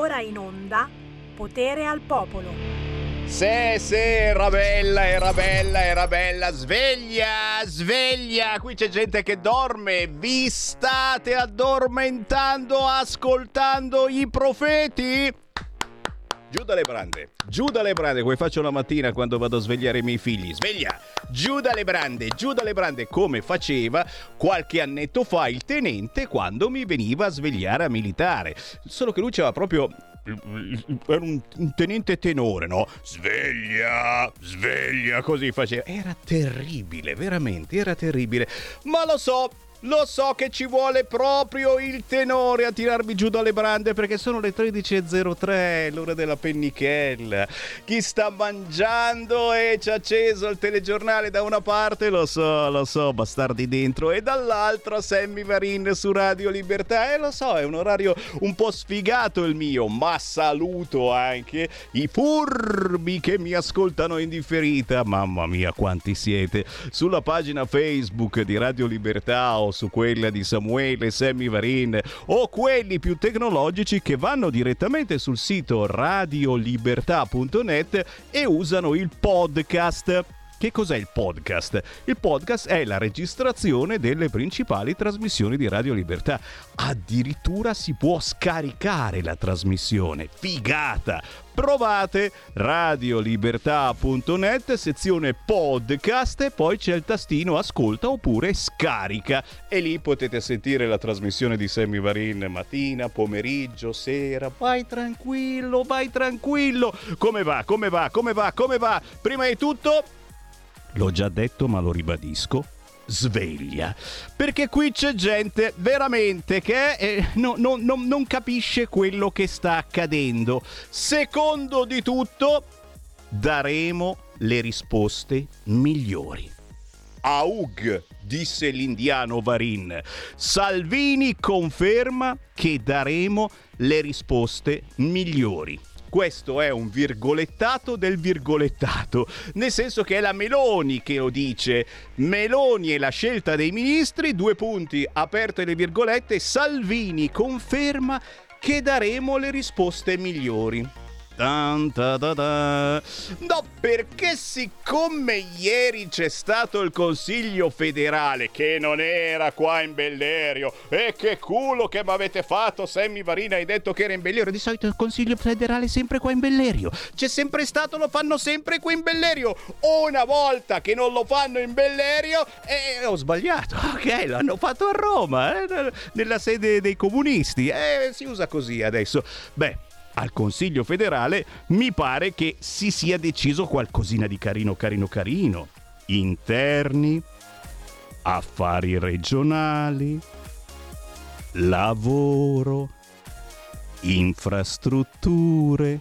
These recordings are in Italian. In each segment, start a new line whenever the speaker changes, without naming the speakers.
ora in onda Potere al Popolo.
Sì, sì, era bella, era bella, era bella. Sveglia, sveglia. Qui c'è gente che dorme. Vi state addormentando ascoltando i profeti? Giù dalle brande, giù dalle brande, come faccio la mattina quando vado a svegliare i miei figli. Sveglia, giù dalle brande, giù dalle brande, come faceva qualche annetto fa il tenente quando mi veniva a svegliare a militare. Solo che lui c'era proprio era un, tenente tenore, no? Sveglia, sveglia, così faceva. Era terribile, veramente, era terribile. Ma lo so, lo so che ci vuole proprio il tenore a tirarmi giù dalle brande perché sono le 13.03, l'ora della pennichella. Chi sta mangiando e ci ha acceso il telegiornale da una parte, lo so, lo so, bastardi dentro, e dall'altra Sammy Varin su Radio Libertà. E lo so, è un orario un po' sfigato il mio, ma saluto anche i furbi che mi ascoltano in differita. Mamma mia, quanti siete! Sulla pagina Facebook di Radio Libertà su quella di Samuele Semivarin o quelli più tecnologici che vanno direttamente sul sito radiolibertà.net e usano il podcast. Che cos'è il podcast? Il podcast è la registrazione delle principali trasmissioni di Radio Libertà. Addirittura si può scaricare la trasmissione. Figata! Provate radiolibertà.net, sezione podcast e poi c'è il tastino ascolta oppure scarica e lì potete sentire la trasmissione di Sammy Varin mattina, pomeriggio, sera. Vai tranquillo, vai tranquillo. Come va? Come va? Come va? Come va? Prima di tutto L'ho già detto ma lo ribadisco. Sveglia perché qui c'è gente veramente che eh, no, no, no, non capisce quello che sta accadendo. Secondo di tutto, daremo le risposte migliori. Aug, disse l'indiano Varin. Salvini conferma che daremo le risposte migliori questo è un virgolettato del virgolettato, nel senso che è la Meloni che lo dice. Meloni e la scelta dei ministri, due punti, aperte le virgolette, Salvini conferma che daremo le risposte migliori. Dan, da, da, da. No, perché siccome ieri c'è stato il Consiglio federale che non era qua in Bellerio e che culo che mi avete fatto Sammy Varina hai detto che era in Bellerio di solito il Consiglio federale è sempre qua in Bellerio. C'è sempre stato lo fanno sempre qui in Bellerio. Una volta che non lo fanno in Bellerio eh, ho sbagliato. Ok l'hanno fatto a Roma eh, nella sede dei comunisti. Eh, si usa così adesso. Beh al Consiglio federale, mi pare che si sia deciso qualcosina di carino, carino, carino. Interni, affari regionali, lavoro, infrastrutture,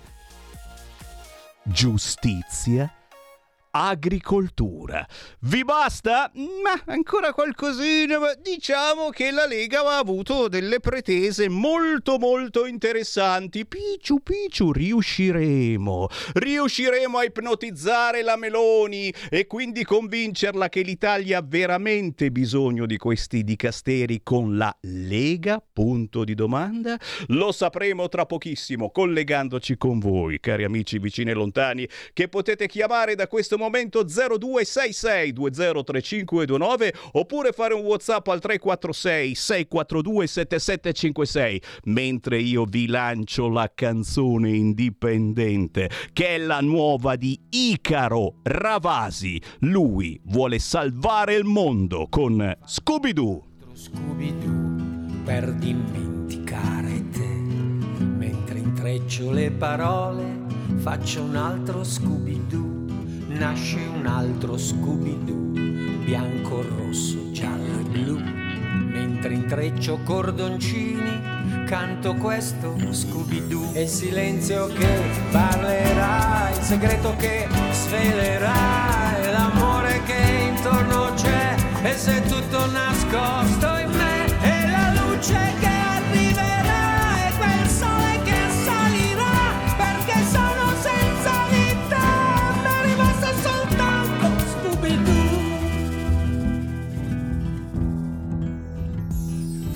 giustizia agricoltura. Vi basta? Ma ancora qualcosina. Diciamo che la Lega ha avuto delle pretese molto molto interessanti. Picciu picciu riusciremo. Riusciremo a ipnotizzare la Meloni e quindi convincerla che l'Italia ha veramente bisogno di questi dicasteri con la Lega? Punto di domanda. Lo sapremo tra pochissimo collegandoci con voi, cari amici vicini e lontani, che potete chiamare da questo momento 0266 203529 oppure fare un WhatsApp al 346 642 7756 mentre io vi lancio la canzone indipendente che è la nuova di Icaro Ravasi. Lui vuole salvare il mondo con Scooby-Doo.
Scooby-Doo per dimenticare te mentre intreccio le parole faccio un altro Scooby-Doo nasce un altro Scooby-Doo, bianco, rosso, giallo e blu. Mentre intreccio cordoncini, canto questo Scooby-Doo. E il silenzio che parlerà, il segreto che svelerà, l'amore che intorno c'è, e se tutto nascosto in me, e la luce che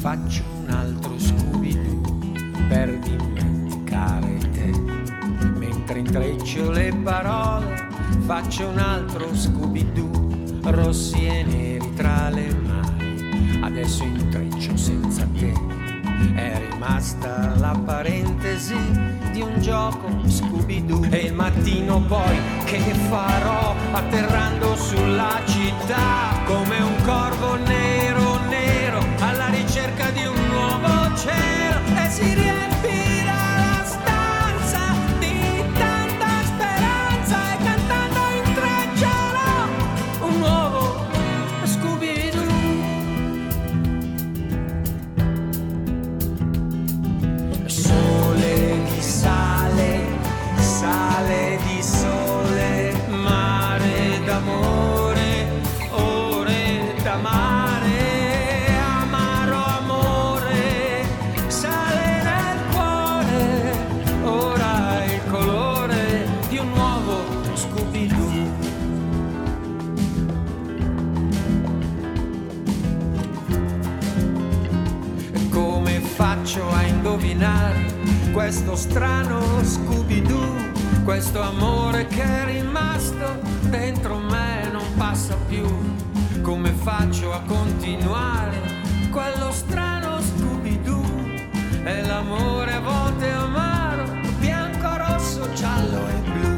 faccio un altro Scooby per dimenticare intreccio le parole, faccio un altro Scooby-Doo, rossi e neri tra le mani, adesso intreccio senza te. È rimasta la parentesi di un gioco Scooby-Doo. E il mattino poi che farò? Atterrando sulla città Come un corvo nero nuovo cielo E si indovinare questo strano Scooby-Doo? Questo amore che è rimasto dentro me non passa più. Come faccio a continuare quello strano Scooby-Doo? È l'amore a volte amaro, bianco, rosso, giallo e blu.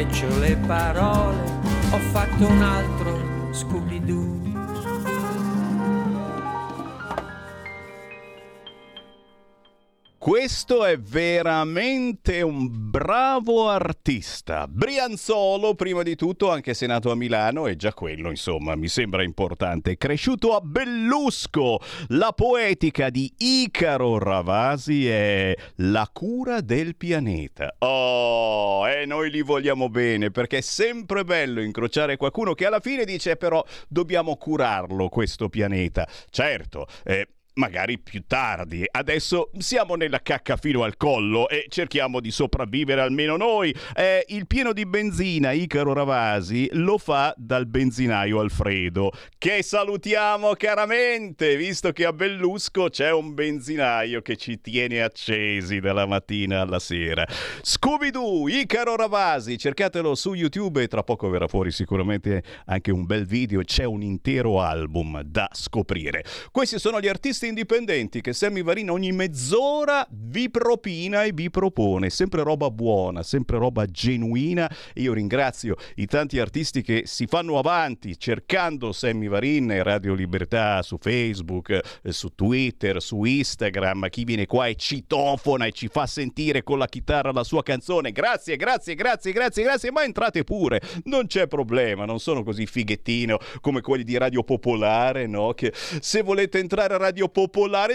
Intreccio le parole, ho fatto un altro Scooby-Doo.
Questo è veramente un bravo artista. Brianzolo, prima di tutto, anche se nato a Milano, e già quello, insomma, mi sembra importante. Cresciuto a Bellusco, la poetica di Icaro Ravasi è La cura del pianeta. Oh, e noi li vogliamo bene, perché è sempre bello incrociare qualcuno che alla fine dice però dobbiamo curarlo questo pianeta. Certo, eh, magari più tardi. Adesso siamo nella cacca fino al collo e cerchiamo di sopravvivere almeno noi. Eh, il pieno di benzina Icaro Ravasi lo fa dal benzinaio Alfredo, che salutiamo caramente, visto che a Bellusco c'è un benzinaio che ci tiene accesi dalla mattina alla sera. Scooby-Doo, Icaro Ravasi, cercatelo su YouTube e tra poco verrà fuori sicuramente anche un bel video, c'è un intero album da scoprire. Questi sono gli artisti indipendenti che Sammy Varin ogni mezz'ora vi propina e vi propone. Sempre roba buona, sempre roba genuina. Io ringrazio i tanti artisti che si fanno avanti cercando Sammy Varin e Radio Libertà su Facebook, eh, su Twitter, su Instagram. Chi viene qua e citofona e ci fa sentire con la chitarra la sua canzone. Grazie, grazie, grazie, grazie, grazie. Ma entrate pure, non c'è problema. Non sono così fighettino come quelli di Radio Popolare, no? Che se volete entrare a Radio Popolare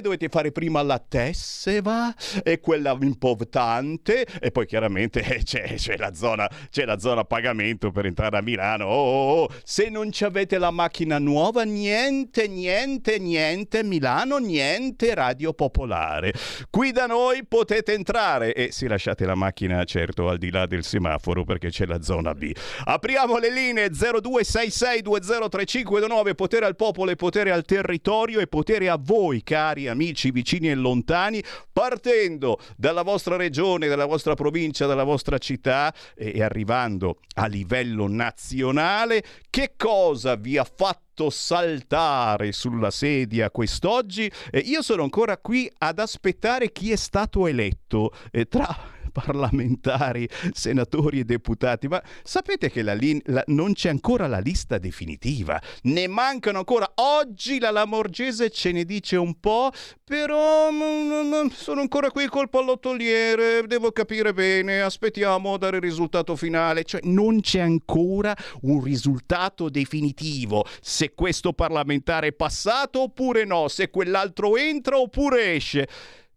dovete fare prima la tesseva e quella importante e poi chiaramente eh, c'è, c'è la zona c'è la zona pagamento per entrare a Milano. Oh, oh, oh. Se non avete la macchina nuova, niente, niente, niente Milano, niente Radio Popolare. Qui da noi potete entrare e se lasciate la macchina certo al di là del semaforo perché c'è la zona B. Apriamo le linee 0266203529, potere al popolo e potere al territorio e potere a voi cari amici vicini e lontani partendo dalla vostra regione, dalla vostra provincia, dalla vostra città e, e arrivando a livello nazionale. Che cosa vi ha fatto saltare sulla sedia quest'oggi? Eh, io sono ancora qui ad aspettare chi è stato eletto eh, tra parlamentari, senatori e deputati, ma sapete che la lin- la- non c'è ancora la lista definitiva, ne mancano ancora. Oggi la Lamorgese ce ne dice un po', però mm, sono ancora qui col pallottoliere, devo capire bene, aspettiamo a dare il risultato finale, cioè non c'è ancora un risultato definitivo, se questo parlamentare è passato oppure no, se quell'altro entra oppure esce.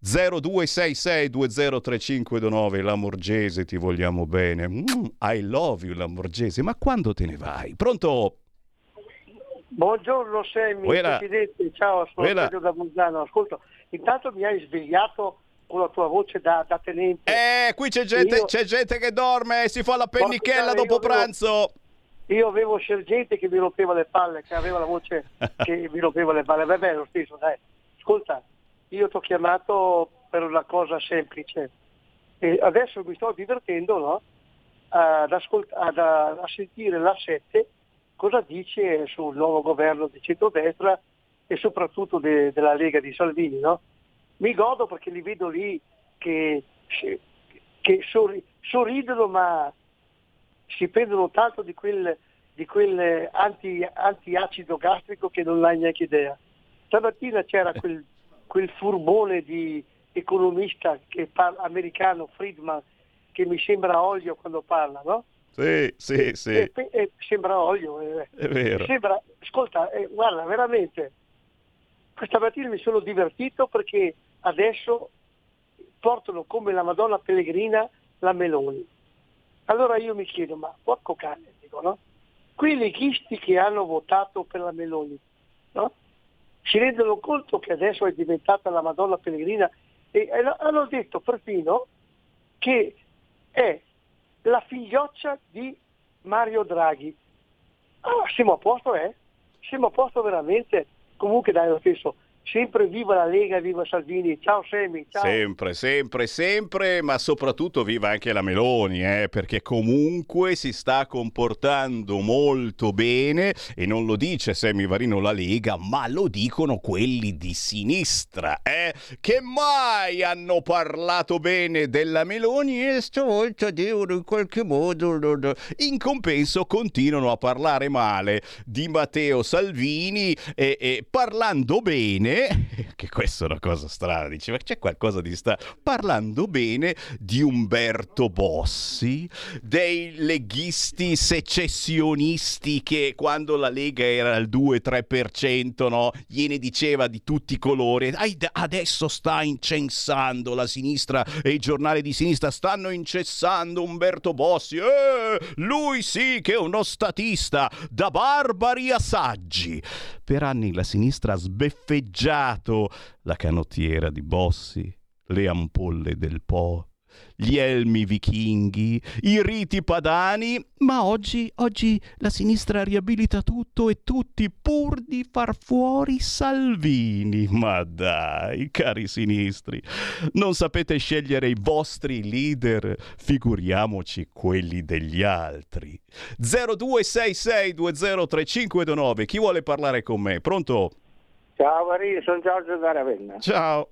0266203529 la Morgese ti vogliamo bene. Mm, I love you la Morgese, ma quando te ne vai? Pronto?
Buongiorno Semmi,
Buena.
Presidente, ciao, sono
Buena.
Sergio da Bolzano. Ascolta, intanto mi hai svegliato con la tua voce da, da tenente.
Eh, qui c'è gente,
Io-
c'è gente che dorme e si fa la pennichella dopo pranzo.
Io avevo sergente che mi rompeva le palle, che aveva la voce che mi rompeva le palle. Vabbè, lo stesso, dai. Ascolta, io ti ho chiamato per una cosa semplice. E adesso mi sto divertendo, no? Ad, ascolt- ad- a sentire la 7 cosa dice sul nuovo governo di centrodestra e soprattutto de- della Lega di Salvini, no? Mi godo perché li vedo lì che, che sorri- sorridono ma si prendono tanto di quel, di quel anti, antiacido gastrico che non hai neanche idea. Stamattina c'era quel, quel furbone di economista che parla, americano, Friedman, che mi sembra olio quando parla, no?
Sì, sì, sì,
E- e sembra olio. eh.
è vero.
Sembra, ascolta, eh, guarda, veramente, questa mattina mi sono divertito perché adesso portano come la Madonna Pellegrina la Meloni. Allora io mi chiedo, ma porco cane, dico, no? Quei leghisti che hanno votato per la Meloni, no? Si rendono conto che adesso è diventata la Madonna Pellegrina e hanno detto perfino che è la figlioccia di Mario Draghi. Ah, siamo a posto, eh? Siamo a posto veramente. Comunque dai lo stesso. Sempre viva la Lega, viva Salvini. Ciao Semi, ciao.
Sempre, sempre, sempre, ma soprattutto viva anche la Meloni, eh, perché comunque si sta comportando molto bene e non lo dice Semivarino la Lega, ma lo dicono quelli di sinistra, eh, che mai hanno parlato bene della Meloni e stavolta devono in qualche modo... In compenso continuano a parlare male di Matteo Salvini e, e parlando bene, che questa è una cosa strana, dice, ma c'è qualcosa di sta parlando bene di Umberto Bossi, dei leghisti secessionisti che quando la Lega era al 2-3%, no, gliene diceva di tutti i colori, "Ai, d- adesso sta incensando la sinistra e i giornali di sinistra stanno incensando Umberto Bossi, eh, lui sì che è uno statista, da barbari a saggi. Per anni la sinistra ha sbeffeggiato la canottiera di Bossi, le ampolle del Po, gli elmi vichinghi, i riti padani, ma oggi, oggi la sinistra riabilita tutto e tutti pur di far fuori Salvini. Ma dai, cari sinistri, non sapete scegliere i vostri leader, figuriamoci quelli degli altri. 0266203529, chi vuole parlare con me? Pronto?
Ciao Varin, sono Giorgio da Ravenna.
Ciao.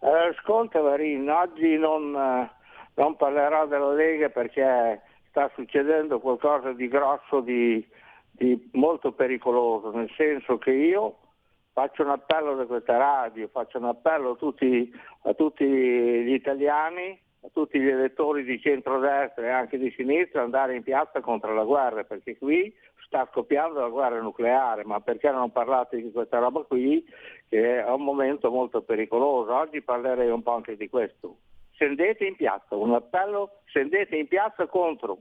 Eh, ascolta Varin, oggi non, eh, non parlerò della Lega perché sta succedendo qualcosa di grosso, di, di molto pericoloso, nel senso che io faccio un appello da questa radio, faccio un appello a tutti, a tutti gli italiani, a tutti gli elettori di centrodestra e anche di sinistra andare in piazza contro la guerra, perché qui sta scoppiando la guerra nucleare, ma perché non parlate di questa roba qui, che è un momento molto pericoloso. Oggi parlerei un po' anche di questo. Scendete in piazza, un appello, scendete in piazza contro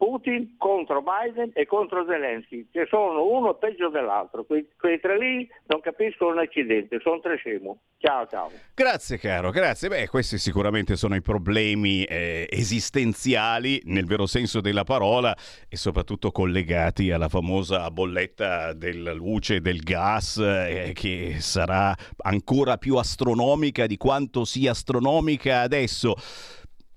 Putin, contro Biden e contro Zelensky, che sono uno peggio dell'altro. Que- quei tre lì non capiscono un accidente, sono tre scemo. Ciao ciao.
Grazie caro, grazie. Beh, questi sicuramente sono i problemi eh, esistenziali nel vero senso della parola e soprattutto collegati alla famosa bolletta della luce e del gas eh, che sarà ancora più astronomica di quanto sia astronomica adesso.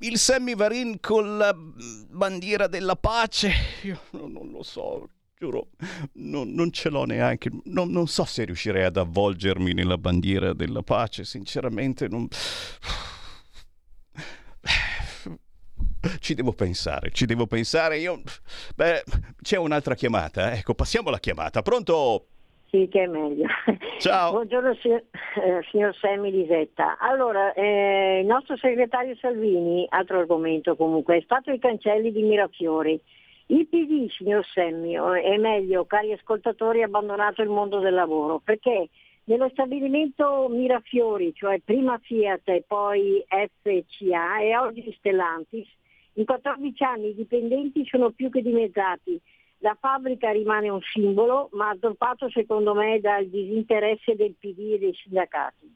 Il Sammy Varin con la bandiera della pace, io no- non lo so, giuro, non, non ce l'ho neanche, non, non so se riuscirei ad avvolgermi nella bandiera della pace, sinceramente non... Ci devo pensare, ci devo pensare, io... Beh, c'è un'altra chiamata, ecco, passiamo alla chiamata, pronto?
Sì, che è meglio.
Ciao.
Buongiorno signor, eh, signor Semmi Lisetta. Allora, eh, il nostro segretario Salvini, altro argomento comunque, è stato ai cancelli di Mirafiori. Il PD, signor Semmi, è meglio, cari ascoltatori, ha abbandonato il mondo del lavoro perché Nello stabilimento Mirafiori, cioè prima Fiat e poi FCA e oggi Stellantis, in 14 anni i dipendenti sono più che dimezzati. La fabbrica rimane un simbolo, ma addolpato secondo me dal disinteresse del PD e dei sindacati.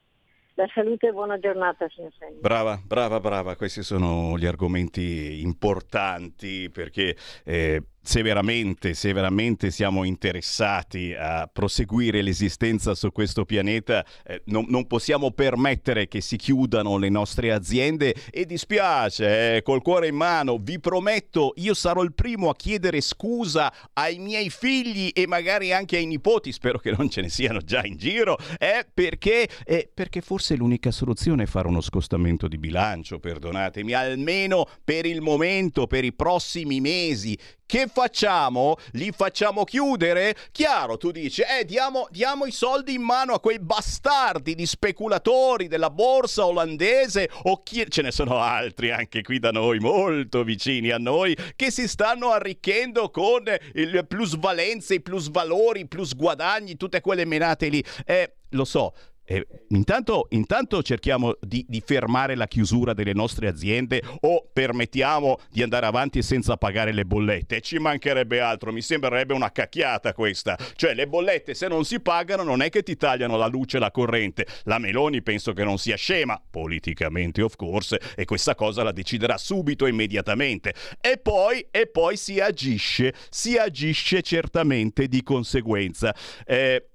La salute e buona giornata, signor Segni.
Brava, brava, brava. Questi sono gli argomenti importanti perché eh, se veramente, se veramente siamo interessati a proseguire l'esistenza su questo pianeta, eh, non, non, possiamo permettere che si chiudano le nostre aziende. E dispiace, eh, col cuore in mano, vi prometto, io sarò il primo a chiedere scusa ai miei figli e magari anche ai nipoti, spero che non ce ne siano già in giro, eh, perché, eh, perché forse l'unica soluzione è fare uno scostamento di bilancio, perdonatemi, almeno per il momento, per i prossimi mesi. Che facciamo? Li facciamo chiudere? Chiaro, tu dici, eh, diamo, diamo i soldi in mano a quei bastardi di speculatori della borsa olandese o chi... Ce ne sono altri anche qui da noi, molto vicini a noi, che si stanno arricchendo con il plusvalenze, i plusvalori, i plusguadagni, tutte quelle menate lì. Eh, lo so, eh, intanto, intanto, cerchiamo di, di, fermare la chiusura delle nostre aziende o permettiamo di andare avanti senza pagare le bollette. Ci mancherebbe altro, mi sembrerebbe una cacchiata questa. Cioè le bollette se non si pagano non è che ti tagliano la luce e la corrente. La Meloni penso che non sia scema, politicamente of course, e questa cosa la deciderà subito, immediatamente. E poi, e poi si agisce, si agisce certamente di conseguenza. Eh,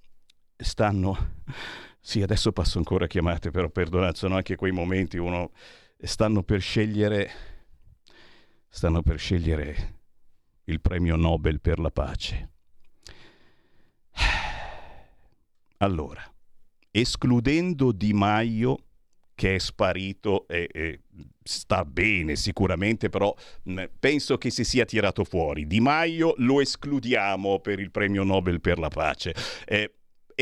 stanno sì, adesso passo ancora chiamate, però perdonate, sono anche quei momenti uno stanno per scegliere stanno per scegliere il premio Nobel per la pace. Allora, escludendo Di Maio che è sparito e, e, sta bene sicuramente, però mh, penso che si sia tirato fuori. Di Maio lo escludiamo per il premio Nobel per la pace. Eh,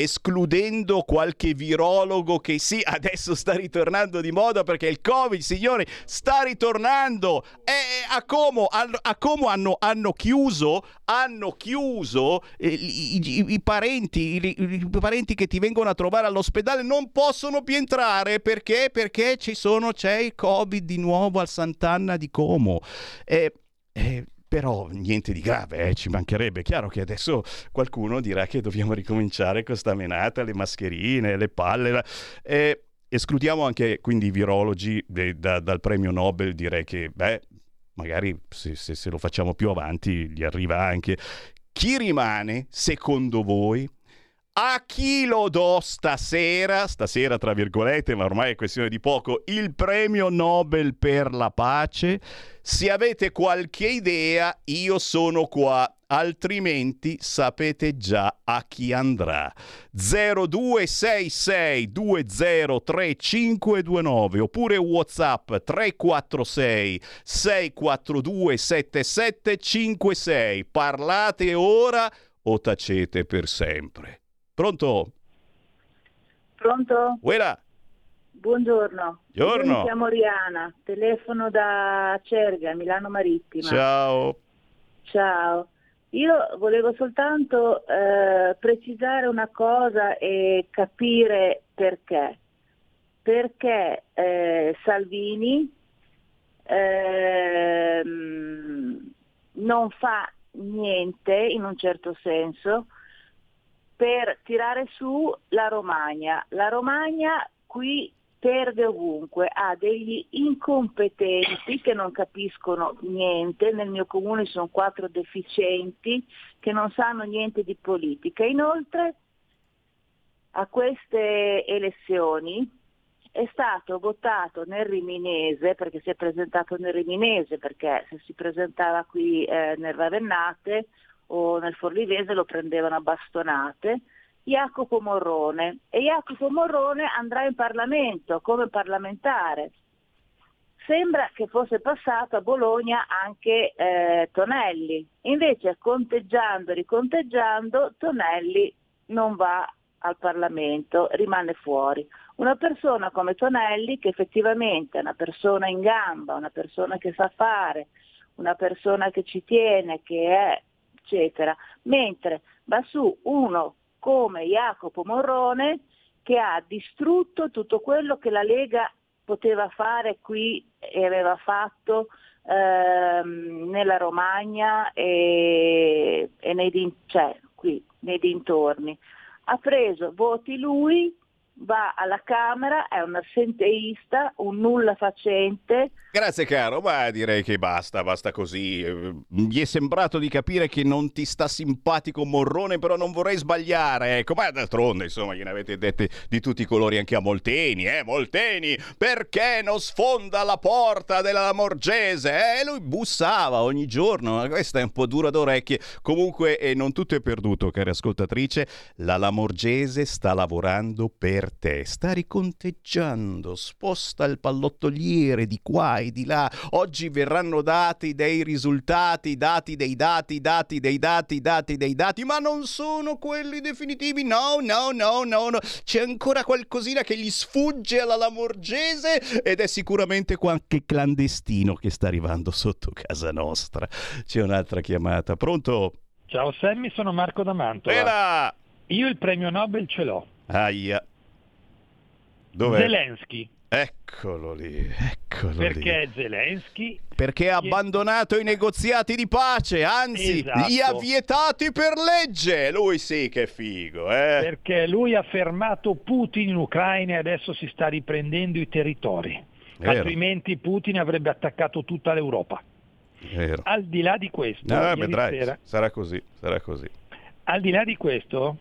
escludendo qualche virologo che sì, adesso sta ritornando di moda perché il Covid, signori, sta ritornando. E a Como, a Como hanno, hanno, chiuso, hanno chiuso eh, i, i, i, parenti, i, i, parenti che ti vengono a trovare all'ospedale non possono più entrare perché? Perché ci sono, c'è il Covid di nuovo al Sant'Anna di Como. Eh, eh, però niente di grave, eh, ci mancherebbe. Chiaro che adesso qualcuno dirà che dobbiamo ricominciare con sta menata, le mascherine, le palle. La... Eh, escludiamo anche quindi i virologi da, dal premio Nobel, direi che, beh, magari se, se, se lo facciamo più avanti gli arriva anche. Chi rimane, secondo voi, a chi lo do stasera, stasera tra virgolette, ma ormai è questione di poco, il premio Nobel per la pace? Se avete qualche idea, io sono qua, altrimenti sapete già a chi andrà. 0266203529 oppure WhatsApp 346 642 7756. Parlate ora o tacete per sempre. Pronto?
Pronto?
Uela.
Buongiorno.
Buongiorno.
Mi chiamo Riana, telefono da Cerga, Milano Marittima.
Ciao.
Ciao. Io volevo soltanto eh, precisare una cosa e capire perché. Perché eh, Salvini eh, non fa niente in un certo senso per tirare su la Romagna. La Romagna qui perde ovunque, ha degli incompetenti che non capiscono niente, nel mio comune sono quattro deficienti che non sanno niente di politica. Inoltre a queste elezioni è stato votato nel Riminese, perché si è presentato nel Riminese, perché se si presentava qui eh, nel Ravennate o nel Forlivese lo prendevano a bastonate, Jacopo Morrone e Jacopo Morrone andrà in Parlamento come parlamentare. Sembra che fosse passato a Bologna anche eh, Tonelli, invece conteggiando e riconteggiando Tonelli non va al Parlamento, rimane fuori. Una persona come Tonelli, che effettivamente è una persona in gamba, una persona che sa fare, una persona che ci tiene, che è eccetera, mentre va su uno come Jacopo Morrone che ha distrutto tutto quello che la Lega poteva fare qui e aveva fatto ehm, nella Romagna e, e nei, cioè, qui, nei dintorni. Ha preso voti lui va alla Camera, è un assenteista, un nulla facente.
Grazie caro, ma direi che basta, basta così. Gli è sembrato di capire che non ti sta simpatico Morrone, però non vorrei sbagliare, ecco, ma d'altronde insomma gliene avete dette di tutti i colori anche a Molteni, eh, Molteni, perché non sfonda la porta della Morgese? Eh, lui bussava ogni giorno, questa è un po' dura d'orecchie. Comunque eh, non tutto è perduto, cara ascoltatrice, la Lamorgese sta lavorando per te, sta riconteggiando, sposta il pallottoliere di qua e di là. Oggi verranno dati dei risultati, dati dei dati, dati dei dati, dati dei dati, ma non sono quelli definitivi. No, no, no, no, no. C'è ancora qualcosina che gli sfugge alla Lamorgese ed è sicuramente qualche clandestino che sta arrivando sotto casa nostra. C'è un'altra chiamata. Pronto?
Ciao Sammy, sono Marco D'Amanto.
Era!
Io il premio Nobel ce l'ho.
Aia. Dov'è?
Zelensky.
Eccolo lì, eccolo
Perché
lì.
Zelensky?
Perché ha abbandonato i negoziati di pace, anzi
Esatto.
li ha vietati per legge. Lui sì che è figo, eh.
Perché lui ha fermato Putin in Ucraina e adesso si sta riprendendo i territori.
Vero.
Altrimenti Putin avrebbe attaccato tutta l'Europa.
Vero.
Al di là di questo,
No, vedrai,
sera-
sarà così, sarà così.
Al di là di questo,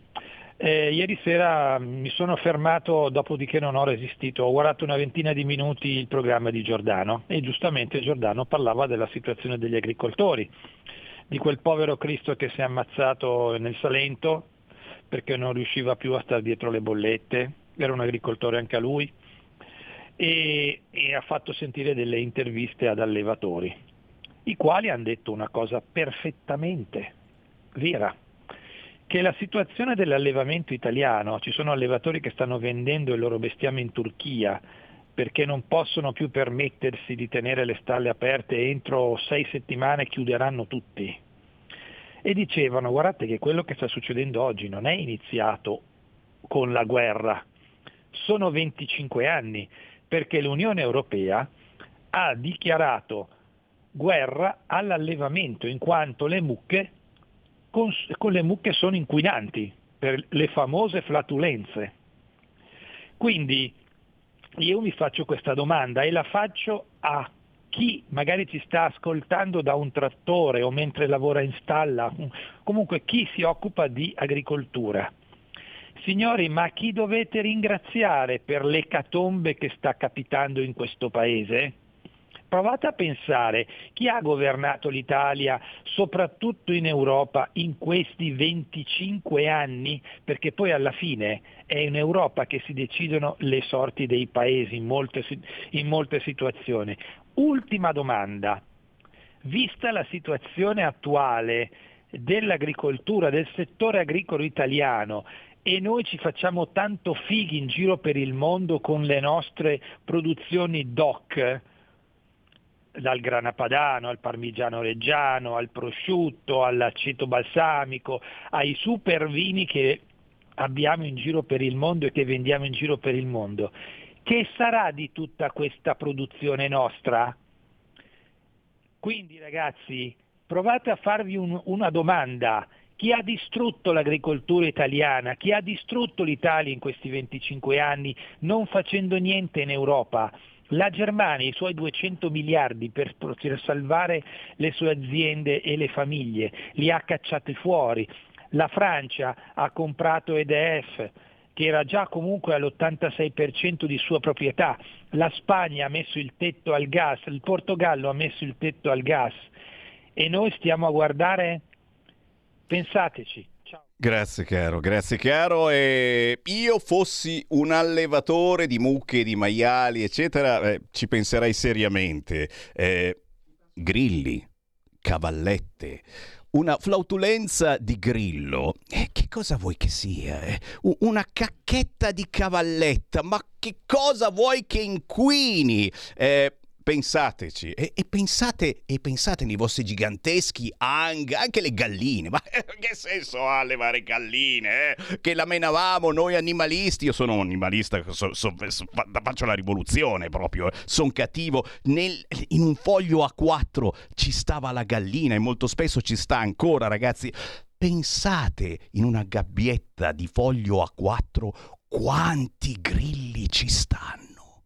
eh, ieri sera mi sono fermato, dopodiché non ho resistito, ho guardato una ventina di minuti il programma di Giordano e giustamente Giordano parlava della situazione degli agricoltori, di quel povero Cristo che si è ammazzato nel Salento perché non riusciva più a stare dietro le bollette, era un agricoltore anche a lui, e, e ha fatto sentire delle interviste ad allevatori, i quali hanno detto una cosa perfettamente vera, che la situazione dell'allevamento italiano, ci sono allevatori che stanno vendendo il loro bestiame in Turchia perché non possono più permettersi di tenere le stalle aperte e entro sei settimane chiuderanno tutti. E dicevano, guardate che quello che sta succedendo oggi non è iniziato con la guerra, sono 25 anni, perché l'Unione Europea ha dichiarato guerra all'allevamento in quanto le mucche con, con le mucche sono inquinanti per le famose flatulenze. Quindi io mi faccio questa domanda e la faccio a chi magari ci sta ascoltando da un trattore o mentre lavora in stalla, comunque chi si occupa di agricoltura. Signori, ma chi dovete ringraziare per l'ecatombe che sta capitando in questo paese? Provate a pensare chi ha governato l'Italia, soprattutto in Europa, in questi 25 anni, perché poi alla fine è in Europa che si decidono le sorti dei paesi in molte, in molte situazioni. Ultima domanda. Vista la situazione attuale dell'agricoltura, del settore agricolo italiano, e noi ci facciamo tanto fighi in giro per il mondo con le nostre produzioni DOC, dal grana padano al parmigiano reggiano, al prosciutto, all'aceto balsamico, ai super vini che abbiamo in giro per il mondo e che vendiamo in giro per il mondo. Che sarà di tutta questa produzione nostra? Quindi ragazzi, provate a farvi un, una domanda. Chi ha distrutto l'agricoltura italiana? Chi ha distrutto l'Italia in questi 25 anni non facendo niente in Europa? La Germania i suoi 200 miliardi per poter salvare le sue aziende e le famiglie li ha cacciati fuori. La Francia ha comprato EDF che era già comunque all'86% di sua proprietà. La Spagna ha messo il tetto al gas, il Portogallo ha messo il tetto al gas e noi stiamo a guardare, pensateci.
Grazie caro, grazie caro. E io fossi un allevatore di mucche, di maiali, eccetera, eh, ci penserei seriamente. Eh, grilli, cavallette, una flautulenza di grillo. Eh, che cosa vuoi che sia? eh? Una cacchetta di cavalletta, ma che cosa vuoi che inquini? Eh, pensateci e, e, pensate, e pensate nei vostri giganteschi hang, anche le galline. Ma che senso ha allevare galline? Eh? Che la menavamo noi animalisti. Io sono un animalista, so, so, so, faccio la rivoluzione proprio. Eh. Sono cattivo. Nel, in un foglio A4 ci stava la gallina e molto spesso ci sta ancora, ragazzi. Pensate in una gabbietta di foglio A4 quanti grilli ci stanno.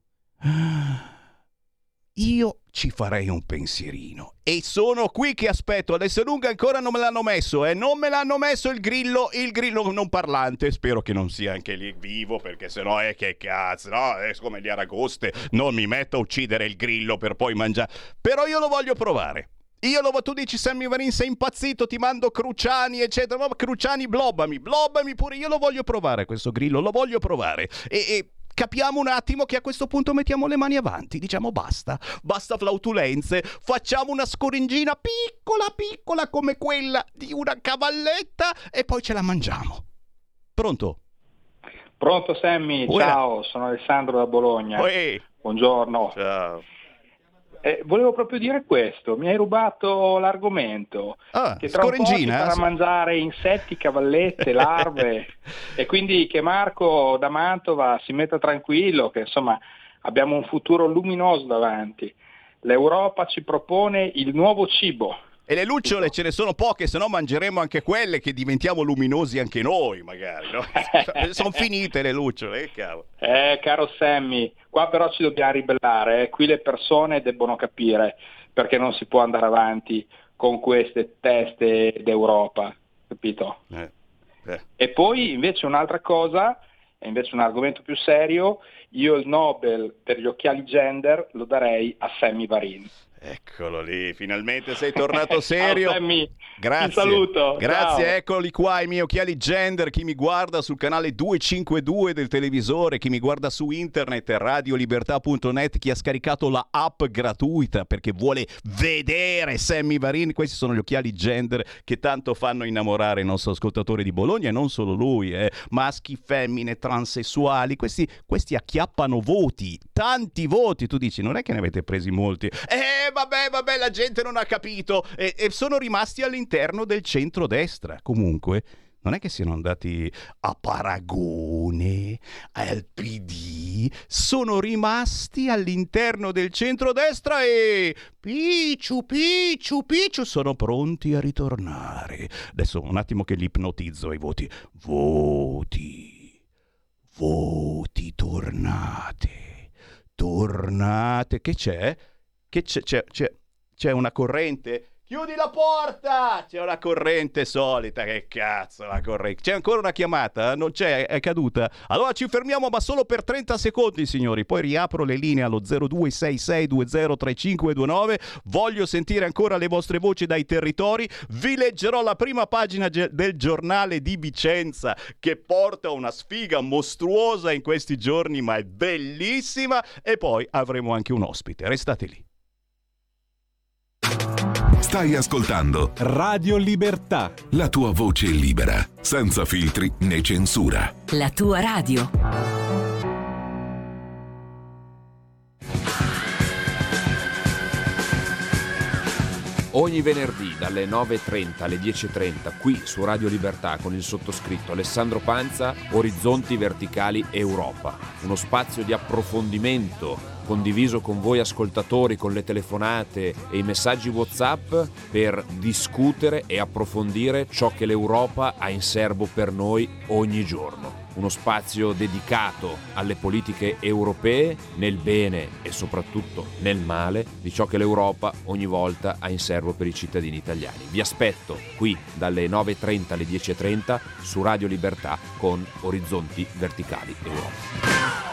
Io ci farei un pensierino. E sono qui che aspetto. Adesso lunga ancora non me l'hanno messo, eh. Non me l'hanno messo il grillo, il grillo non parlante. Spero che non sia anche lì vivo, perché sennò è che cazzo, no? È come gli aragoste. Non mi metto a uccidere il grillo per poi mangiare. Però io lo voglio provare. Io lo tu dici Sammy Varin sei impazzito, ti mando Cruciani eccetera, ma Cruciani blobbami, blobbami pure, io lo voglio provare questo grillo, lo voglio provare. E, e capiamo un attimo che a questo punto mettiamo le mani avanti, diciamo basta, basta flautulenze, facciamo una scoringina piccola piccola come quella di una cavalletta e poi ce la mangiamo. Pronto?
Pronto Sammy, Uè. ciao, sono Alessandro da Bologna.
Uè.
Buongiorno.
Ciao.
Eh, volevo proprio dire questo, mi hai rubato l'argomento.
Ah,
che tra un po' si farà mangiare insetti, cavallette, larve e quindi che Marco da Mantova si metta tranquillo, che insomma abbiamo un futuro luminoso davanti. L'Europa ci propone il nuovo cibo,
e le lucciole ce ne sono poche, se no mangeremo anche quelle che diventiamo luminosi anche noi, magari. No? sono finite le lucciole, eh, cavolo.
Eh, caro Sammy, qua però ci dobbiamo ribellare. Eh. Qui le persone debbono capire perché non si può andare avanti con queste teste d'Europa, capito?
Eh, eh.
E poi invece un'altra cosa, invece un argomento più serio, io il Nobel per gli occhiali gender lo darei a Sammy Varin.
Eccolo lì, finalmente sei tornato serio. Grazie.
Ti saluto.
Grazie,
Ciao.
eccoli qua i miei occhiali gender. Chi mi guarda sul canale 252 del televisore, chi mi guarda su internet, radiolibertà.net, chi ha scaricato la app gratuita perché vuole vedere Sammy Varin. Questi sono gli occhiali gender che tanto fanno innamorare il nostro ascoltatore di Bologna e non solo lui, eh. maschi, femmine, transessuali. Questi, questi acchiappano voti, tanti voti. Tu dici, non è che ne avete presi molti. Eh, vabbè, vabbè, la gente non ha capito. E, e sono rimasti all'interno del centrodestra. Comunque, non è che siano andati a Paragone, al PD, sono rimasti all'interno del centrodestra e Picciu, Picciu, Picciu sono pronti a ritornare. Adesso un attimo che li ipnotizzo i voti. Voti, voti, tornate, tornate. Che c'è? Che c'è, c'è, c'è, c'è una corrente Chiudi la porta! C'è una corrente solita, che cazzo la corrente. C'è ancora una chiamata? Non c'è, è caduta. Allora ci fermiamo ma solo per 30 secondi, signori. Poi riapro le linee allo 0266203529. Voglio sentire ancora le vostre voci dai territori. Vi leggerò la prima pagina del giornale di Vicenza che porta una sfiga mostruosa in questi giorni, ma è bellissima. E poi avremo anche un ospite. Restate lì.
Stai ascoltando
Radio Libertà.
La tua voce libera, senza filtri né censura.
La tua radio.
Ogni venerdì dalle 9.30 alle 10.30 qui su Radio Libertà con il sottoscritto Alessandro Panza, Orizzonti Verticali Europa. Uno spazio di approfondimento condiviso con voi ascoltatori con le telefonate e i messaggi WhatsApp per discutere e approfondire ciò che l'Europa ha in serbo per noi ogni giorno. Uno spazio dedicato alle politiche europee nel bene e soprattutto nel male di ciò che l'Europa ogni volta ha in serbo per i cittadini italiani. Vi aspetto qui dalle 9.30 alle 10.30 su Radio Libertà con Orizzonti Verticali Europa.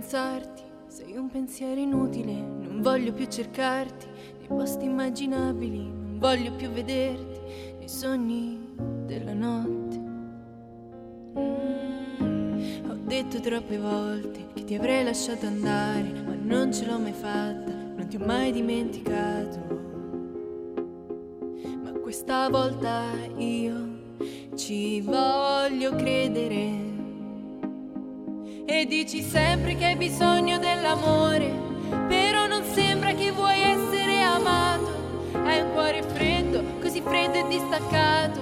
Pensarti, sei un pensiero inutile, non voglio più cercarti nei posti immaginabili, non voglio più vederti nei sogni della notte. Mm. Ho detto troppe volte che ti avrei lasciato andare, ma non ce l'ho mai fatta, non ti ho mai dimenticato. Ma questa volta io ci voglio credere. E dici sempre che hai bisogno dell'amore, però non sembra che vuoi essere amato. Hai un cuore freddo, così freddo e distaccato.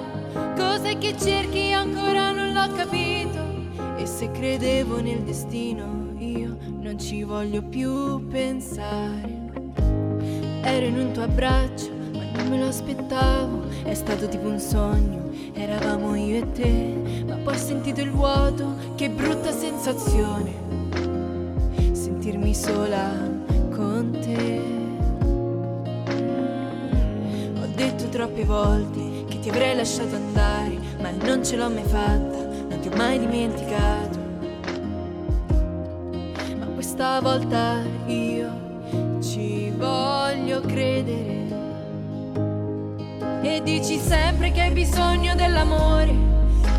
Cos'è che cerchi ancora non l'ho capito. E se credevo nel destino, io non ci voglio più pensare. Ero in un tuo abbraccio, ma non me lo aspettavo. È stato tipo un sogno, eravamo io e te. Ma poi ho sentito il vuoto, che brutta sensazione. Sentirmi sola con te. Ho detto troppe volte che ti avrei lasciato andare, ma non ce l'ho mai fatta, non ti ho mai dimenticato. Ma questa volta io ci voglio credere. E dici sempre che hai bisogno dell'amore,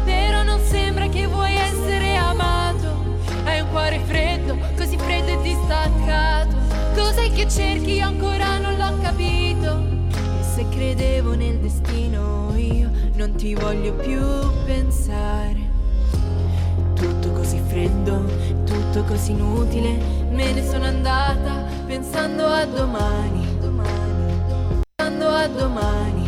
però non sembra che vuoi essere amato. Hai un cuore freddo, così freddo e distaccato. Cos'è che cerchi? Ancora non l'ho capito. E se credevo nel destino, io non ti voglio più pensare. Tutto così freddo, tutto così inutile. Me ne sono andata pensando a domani. Pensando a domani.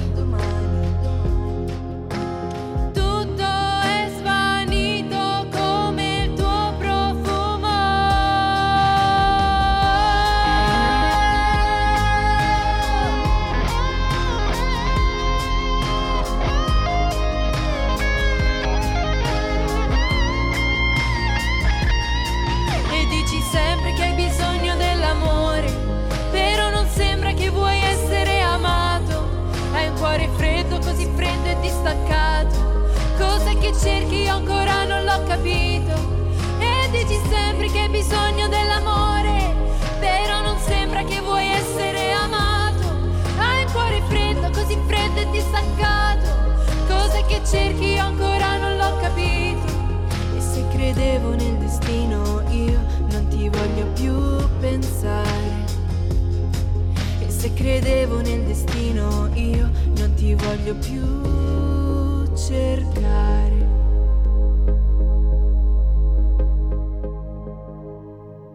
Distaccato. Cos'è che cerchi? Io ancora non l'ho capito. E dici sempre che hai bisogno dell'amore, però non sembra che vuoi essere amato. Hai un cuore freddo, così freddo e distaccato. Cos'è che cerchi? Io ancora non l'ho capito. E se credevo nel destino, io non ti voglio più pensare. E se credevo nel destino, io non ti voglio più cercare.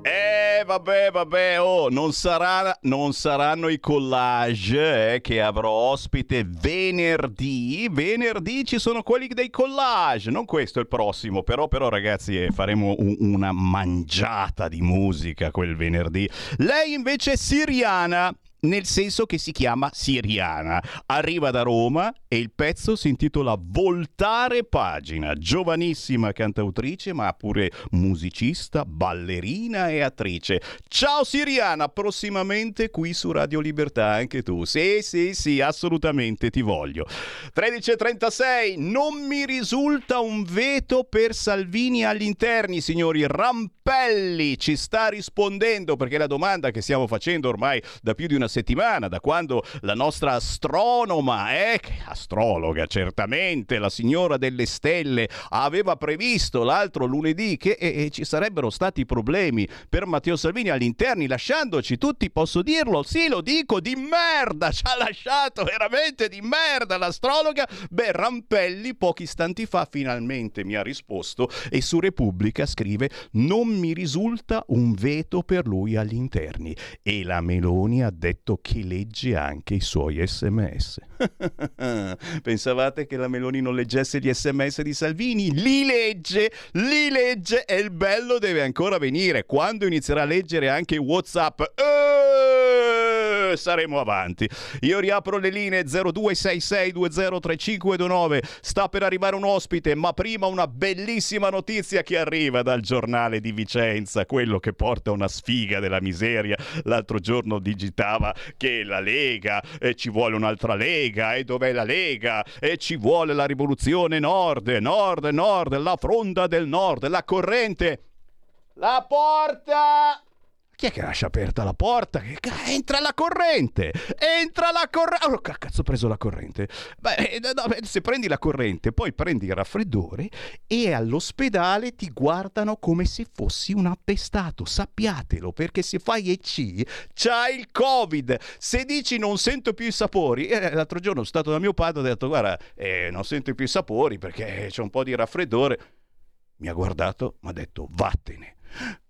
Eh, vabbè, vabbè, oh, non, sarà- non saranno i collage eh, che avrò ospite venerdì. Venerdì ci sono quelli dei collage, non questo è il prossimo, però, però ragazzi eh, faremo un- una mangiata di musica quel venerdì. Lei invece è siriana. Nel senso che si chiama Siriana. Arriva da Roma e il pezzo si intitola Voltare pagina. Giovanissima cantautrice, ma pure musicista, ballerina e attrice. Ciao Siriana, prossimamente qui su Radio Libertà anche tu. Sì, sì, sì, assolutamente ti voglio. 13.36, non mi risulta un veto per Salvini agli interni, signori. Rampelli ci sta rispondendo perché la domanda che stiamo facendo ormai da più di una settimana, da quando la nostra astronoma, eh, astrologa certamente, la signora delle stelle, aveva previsto l'altro lunedì che eh, ci sarebbero stati problemi per Matteo Salvini agli interni, lasciandoci tutti, posso dirlo, sì lo dico, di merda, ci ha lasciato veramente di merda l'astrologa. Beh, Rampelli pochi istanti fa finalmente mi ha risposto e su Repubblica scrive non mi risulta un veto per lui agli interni e la Meloni ha detto che legge anche i suoi sms. Pensavate che la Meloni non leggesse gli sms di Salvini? Li legge, li legge e il bello deve ancora venire. Quando inizierà a leggere anche Whatsapp, eh, saremo avanti. Io riapro le linee 0266203529. Sta per arrivare un ospite, ma prima una bellissima notizia che arriva dal giornale di Vicenza, quello che porta una sfiga della miseria. L'altro giorno digitava che la Lega e ci vuole un'altra Lega e dov'è la Lega e ci vuole la rivoluzione nord, nord, nord, la fronda del nord, la corrente. La porta! Chi è che lascia aperta la porta? Entra la corrente! Entra la corrente! Oh, cazzo, ho preso la corrente. Beh, eh, se prendi la corrente, poi prendi il raffreddore e all'ospedale ti guardano come se fossi un appestato. Sappiatelo, perché se fai EC c'hai il Covid. Se dici non sento più i sapori, eh, l'altro giorno sono stato da mio padre e ho detto guarda, eh, non sento più i sapori perché c'è un po' di raffreddore. Mi ha guardato, mi ha detto vattene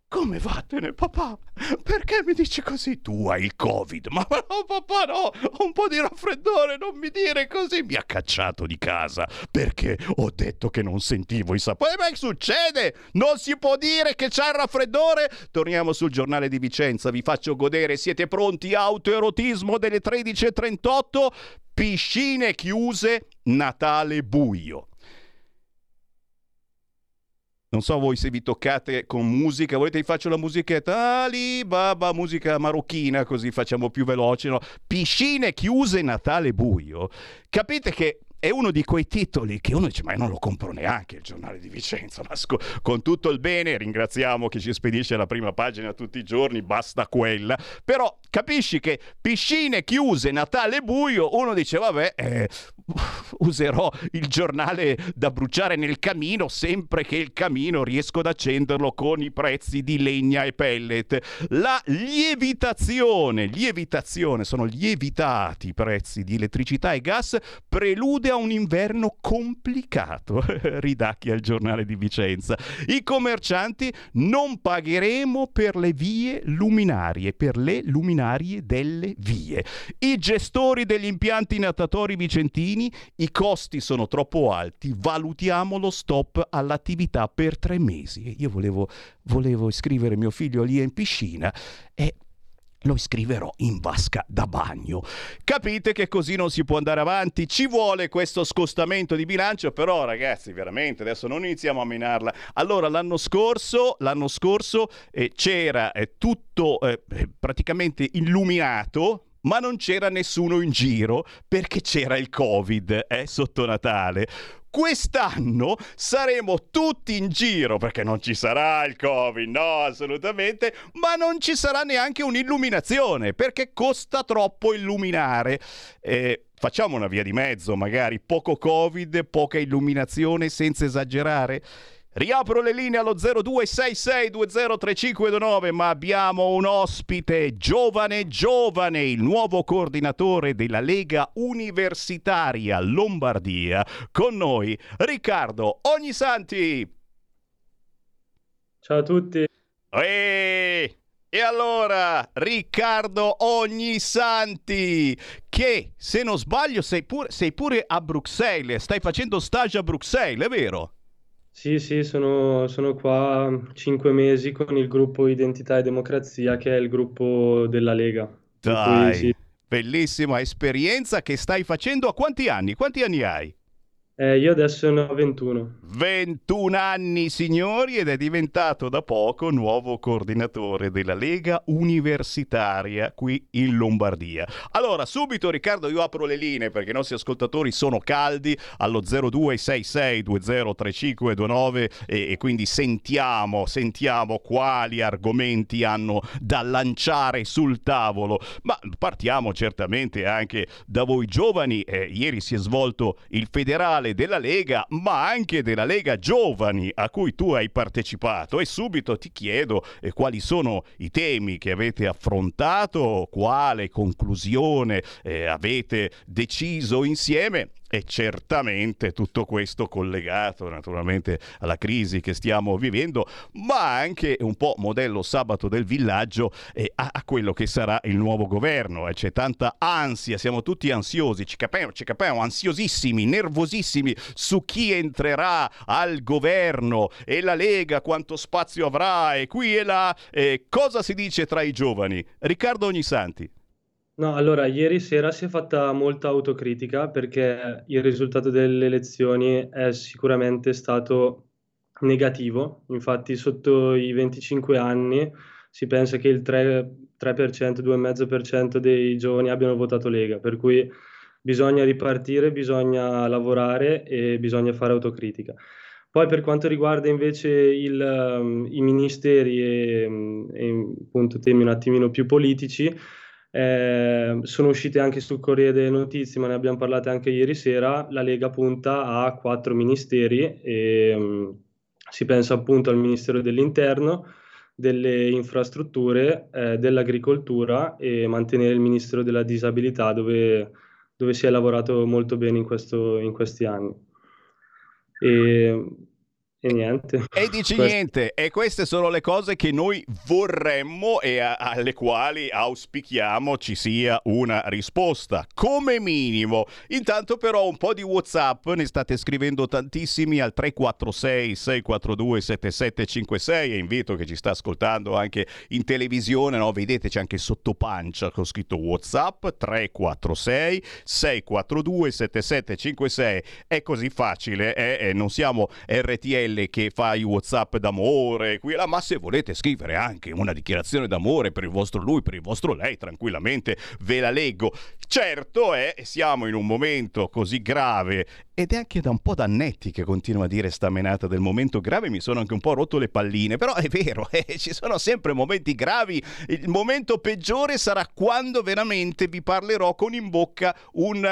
come vattene, papà? Perché mi dici così? Tu hai il Covid. Ma no, papà, no, ho un po' di raffreddore, non mi dire così. Mi ha cacciato di casa perché ho detto che non sentivo i sapori. Ma succede? Non si può dire che c'è il raffreddore? Torniamo sul giornale di Vicenza, vi faccio godere. Siete pronti? Autoerotismo delle 13.38, piscine chiuse, Natale buio. Non so voi se vi toccate con musica, volete che faccio la musichetta? Ali Baba, musica marocchina, così facciamo più veloce, no? Piscine chiuse, Natale buio. Capite che è uno di quei titoli che uno dice ma io non lo compro neanche il giornale di Vicenza ma sc- con tutto il bene ringraziamo che ci spedisce la prima pagina tutti i giorni basta quella però capisci che piscine chiuse Natale buio uno dice vabbè eh, userò il giornale da bruciare nel camino sempre che il camino riesco ad accenderlo con i prezzi di legna e pellet. La lievitazione, lievitazione, sono lievitati i prezzi di elettricità e gas, prelude a un inverno complicato. Ridacchi al giornale di Vicenza. I commercianti non pagheremo per le vie luminarie, per le luminarie delle vie. I gestori degli impianti natatori vicentini i costi sono troppo alti, valutiamo lo stop all'attività per tre mesi. Io volevo, volevo iscrivere mio figlio lì in piscina e lo iscriverò in vasca da bagno. Capite che così non si può andare avanti? Ci vuole questo scostamento di bilancio, però ragazzi, veramente adesso non iniziamo a minarla. Allora, l'anno scorso, l'anno scorso eh, c'era eh, tutto eh, praticamente illuminato, ma non c'era nessuno in giro perché c'era il Covid eh, sotto Natale. Quest'anno saremo tutti in giro perché non ci sarà il Covid, no, assolutamente, ma non ci sarà neanche un'illuminazione perché costa troppo illuminare. Eh, facciamo una via di mezzo, magari poco Covid, poca illuminazione senza esagerare. Riapro le linee allo 0266203529, ma abbiamo un ospite giovane giovane, il nuovo coordinatore della Lega Universitaria Lombardia. Con noi Riccardo Ognisanti.
Ciao a tutti.
Eeeh! E allora, Riccardo Ognisanti, che se non sbaglio sei pure, sei pure a Bruxelles, stai facendo stage a Bruxelles, è vero?
Sì, sì, sono, sono qua cinque mesi con il gruppo Identità e Democrazia, che è il gruppo della Lega.
Dai, sì. bellissima esperienza che stai facendo a quanti anni? Quanti anni hai?
Eh, io adesso ne ho 21.
21 anni, signori, ed è diventato da poco nuovo coordinatore della Lega Universitaria qui in Lombardia. Allora, subito Riccardo, io apro le linee perché i nostri ascoltatori sono caldi allo 0266203529 e, e quindi sentiamo, sentiamo quali argomenti hanno da lanciare sul tavolo. Ma partiamo certamente anche da voi giovani. Eh, ieri si è svolto il federale nazionale della Lega, ma anche della Lega Giovani a cui tu hai partecipato. E subito ti chiedo eh, quali sono i temi che avete affrontato, quale conclusione eh, avete deciso insieme e certamente tutto questo collegato naturalmente alla crisi che stiamo vivendo, ma anche un po' modello sabato del villaggio eh, a, quello che sarà il nuovo governo. Eh. C'è tanta ansia, siamo tutti ansiosi, ci capiamo, ci capiamo, ansiosissimi, nervosissimi su chi entrerà al governo e la Lega quanto spazio avrà e qui e là. Eh, cosa si dice tra i giovani? Riccardo Ognisanti.
No, allora ieri sera si è fatta molta autocritica perché il risultato delle elezioni è sicuramente stato negativo, infatti sotto i 25 anni si pensa che il 3%, 3% 2,5% dei giovani abbiano votato Lega, per cui bisogna ripartire, bisogna lavorare e bisogna fare autocritica. Poi per quanto riguarda invece il, um, i ministeri e, e appunto temi un attimino più politici, eh, sono uscite anche sul Corriere delle Notizie, ma ne abbiamo parlato anche ieri sera. La Lega punta a quattro ministeri e um, si pensa appunto al Ministero dell'Interno, delle infrastrutture, eh, dell'agricoltura e mantenere il Ministero della Disabilità dove, dove si è lavorato molto bene in, questo, in questi anni. E e niente.
E dici Questo... niente, e queste sono le cose che noi vorremmo e a- alle quali auspichiamo ci sia una risposta, come minimo. Intanto però un po' di Whatsapp, ne state scrivendo tantissimi al 346 642 7756 e invito chi ci sta ascoltando anche in televisione, no? vedete c'è anche sotto pancia con scritto Whatsapp 346 642 7756. È così facile, eh? non siamo RTL quelle che fai WhatsApp d'amore, qui là, ma se volete scrivere anche una dichiarazione d'amore per il vostro lui, per il vostro lei, tranquillamente ve la leggo. Certo è, siamo in un momento così grave ed è anche da un po' d'annetti che continuo a dire sta menata del momento grave, mi sono anche un po' rotto le palline, però è vero, eh, ci sono sempre momenti gravi, il momento peggiore sarà quando veramente vi parlerò con in bocca un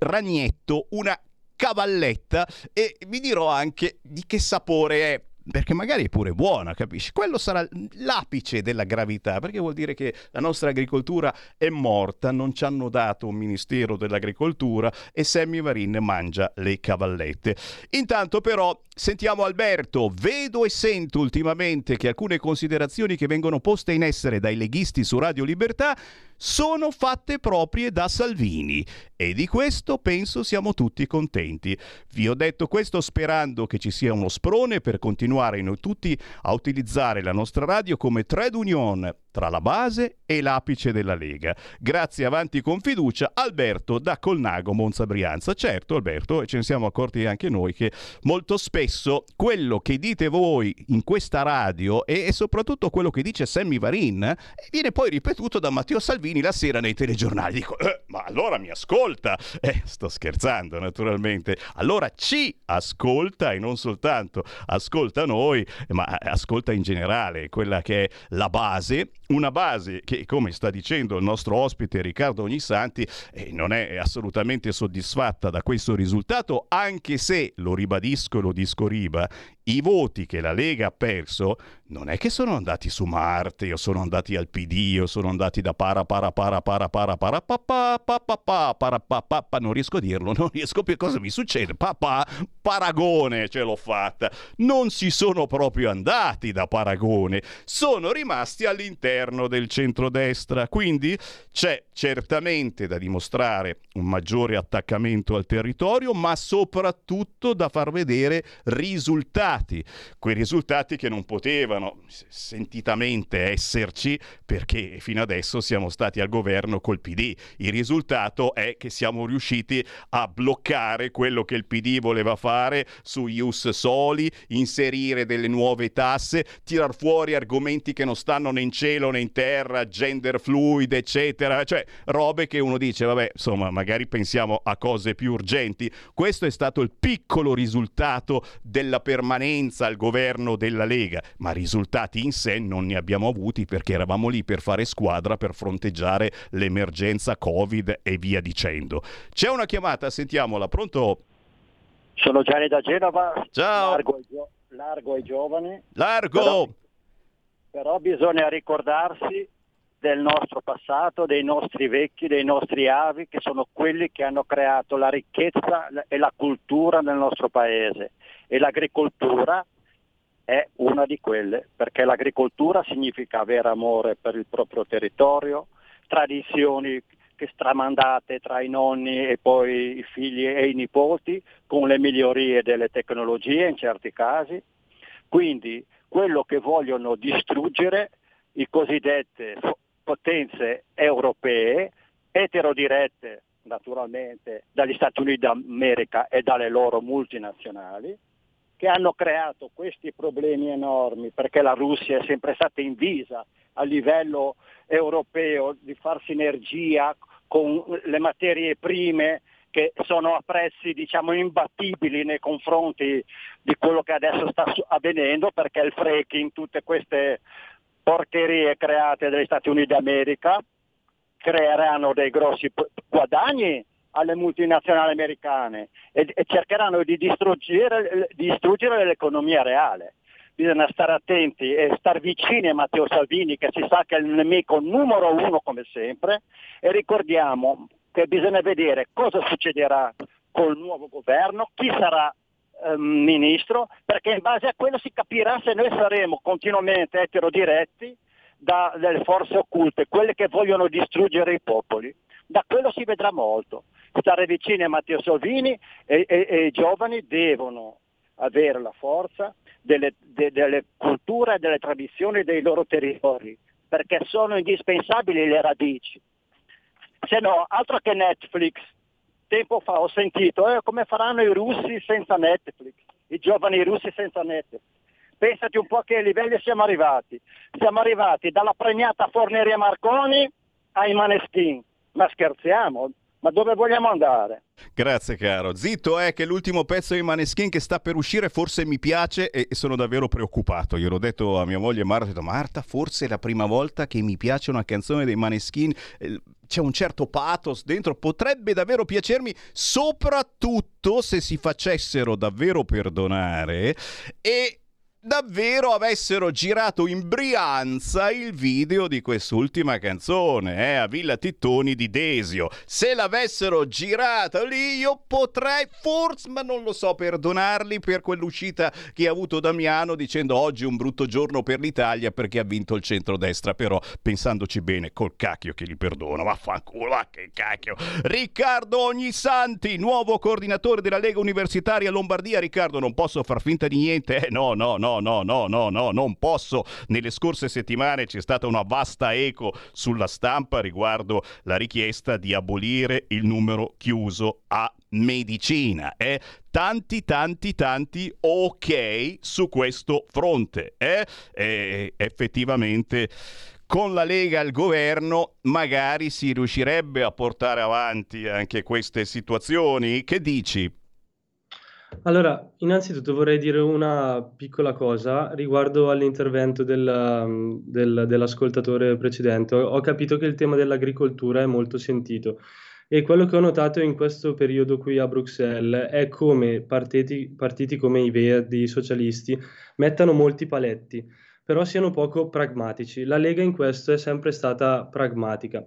ragnetto, una cavalletta e vi dirò anche di che sapore è perché magari è pure buona, capisci? Quello sarà l'apice della gravità, perché vuol dire che la nostra agricoltura è morta, non ci hanno dato un ministero dell'agricoltura e Sammy Varin mangia le cavallette. Intanto però sentiamo Alberto, vedo e sento ultimamente che alcune considerazioni che vengono poste in essere dai leghisti su Radio Libertà sono fatte proprie da Salvini e di questo penso siamo tutti contenti. Vi ho detto questo sperando che ci sia uno sprone per continuare noi tutti a utilizzare la nostra radio come trade union tra la base e l'apice della Lega. Grazie avanti con fiducia Alberto da Colnago Monza Brianza. Certo Alberto, e ce ne siamo accorti anche noi che molto spesso quello che dite voi in questa radio e soprattutto quello che dice Sammy Varin eh, viene poi ripetuto da Matteo Salvini la sera nei telegiornali. Dico, eh, ma allora mi ascolta. Eh, sto scherzando naturalmente. Allora ci ascolta e non soltanto ascolta noi, ma ascolta in generale quella che è la base una base che, come sta dicendo il nostro ospite Riccardo Ognisanti, eh, non è assolutamente soddisfatta da questo risultato, anche se, lo ribadisco e lo discoriba, i voti che la Lega ha perso non è che sono andati su Marte o sono andati al PD o sono andati da para para para para para para papà papà para papà non riesco a dirlo non riesco più. Cosa mi succede? Papà paragone ce l'ho fatta. Non si sono proprio andati da paragone. Sono rimasti all'interno del centrodestra. Quindi c'è certamente da dimostrare un maggiore attaccamento al territorio ma soprattutto da far vedere risultati. Quei risultati che non potevano potevano sentitamente esserci perché fino adesso siamo stati al governo col PD. Il risultato è che siamo riusciti a bloccare quello che il PD voleva fare su Ius Soli, inserire delle nuove tasse, tirar fuori argomenti che non stanno né in cielo né in terra, gender fluid, eccetera, cioè robe che uno dice, vabbè, insomma, magari pensiamo a cose più urgenti. Questo è stato il piccolo risultato della permanenza al governo della Lega, ma risultato risultati in sé non ne abbiamo avuti perché eravamo lì per fare squadra, per fronteggiare l'emergenza Covid e via dicendo. C'è una chiamata, sentiamola, pronto?
Sono Gianni da Genova.
Ciao.
Largo ai, gio- largo ai giovani.
Largo!
Però, però bisogna ricordarsi del nostro passato, dei nostri vecchi, dei nostri avi, che sono quelli che hanno creato la ricchezza e la cultura nel nostro paese. E l'agricoltura è una di quelle, perché l'agricoltura significa avere amore per il proprio territorio, tradizioni che stramandate tra i nonni e poi i figli e i nipoti, con le migliorie delle tecnologie in certi casi. Quindi quello che vogliono distruggere i cosiddette potenze europee, eterodirette naturalmente dagli Stati Uniti d'America e dalle loro multinazionali, che hanno creato questi problemi enormi perché la Russia è sempre stata invisa a livello europeo di far sinergia con le materie prime che sono a prezzi diciamo imbattibili nei confronti di quello che adesso sta avvenendo perché il fracking, tutte queste porcherie create dagli Stati Uniti d'America creeranno dei grossi guadagni alle multinazionali americane e, e cercheranno di distruggere, distruggere l'economia reale bisogna stare attenti e stare vicini a Matteo Salvini che si sa che è il nemico numero uno come sempre e ricordiamo che bisogna vedere cosa succederà col nuovo governo, chi sarà eh, ministro, perché in base a quello si capirà se noi saremo continuamente eterodiretti dalle forze occulte, quelle che vogliono distruggere i popoli. Da quello si vedrà molto. Stare vicini a Matteo Salvini e, e, e i giovani devono avere la forza delle, de, delle culture e delle tradizioni dei loro territori, perché sono indispensabili le radici. Se no, altro che Netflix, tempo fa ho sentito eh, come faranno i russi senza Netflix, i giovani russi senza Netflix. Pensati un po' a che livelli siamo arrivati. Siamo arrivati dalla premiata Forneria Marconi ai Maneskin. Ma scherziamo? Ma dove vogliamo andare?
Grazie caro. Zitto è che l'ultimo pezzo di Maneskin che sta per uscire forse mi piace e sono davvero preoccupato. Io l'ho detto a mia moglie Marta, ho detto Marta, forse è la prima volta che mi piace una canzone dei Maneskin. Eh, c'è un certo pathos dentro, potrebbe davvero piacermi, soprattutto se si facessero davvero perdonare e davvero avessero girato in Brianza il video di quest'ultima canzone, eh, a Villa Tittoni di Desio. Se l'avessero girata lì io potrei forse, ma non lo so, perdonarli per quell'uscita che ha avuto Damiano dicendo oggi un brutto giorno per l'Italia perché ha vinto il centrodestra, però pensandoci bene, col cacchio che li perdono, vaffanculo, va che cacchio. Riccardo Ognisanti, nuovo coordinatore della Lega Universitaria Lombardia. Riccardo, non posso far finta di niente, eh, no, no, no no, no, no, no, non posso. Nelle scorse settimane c'è stata una vasta eco sulla stampa riguardo la richiesta di abolire il numero chiuso a medicina. Eh? Tanti, tanti, tanti ok su questo fronte. Eh? E effettivamente con la Lega al governo magari si riuscirebbe a portare avanti anche queste situazioni. Che dici?
Allora, innanzitutto vorrei dire una piccola cosa riguardo all'intervento del, del, dell'ascoltatore precedente. Ho, ho capito che il tema dell'agricoltura è molto sentito e quello che ho notato in questo periodo qui a Bruxelles è come partiti, partiti come i Verdi, i socialisti, mettano molti paletti, però siano poco pragmatici. La Lega in questo è sempre stata pragmatica.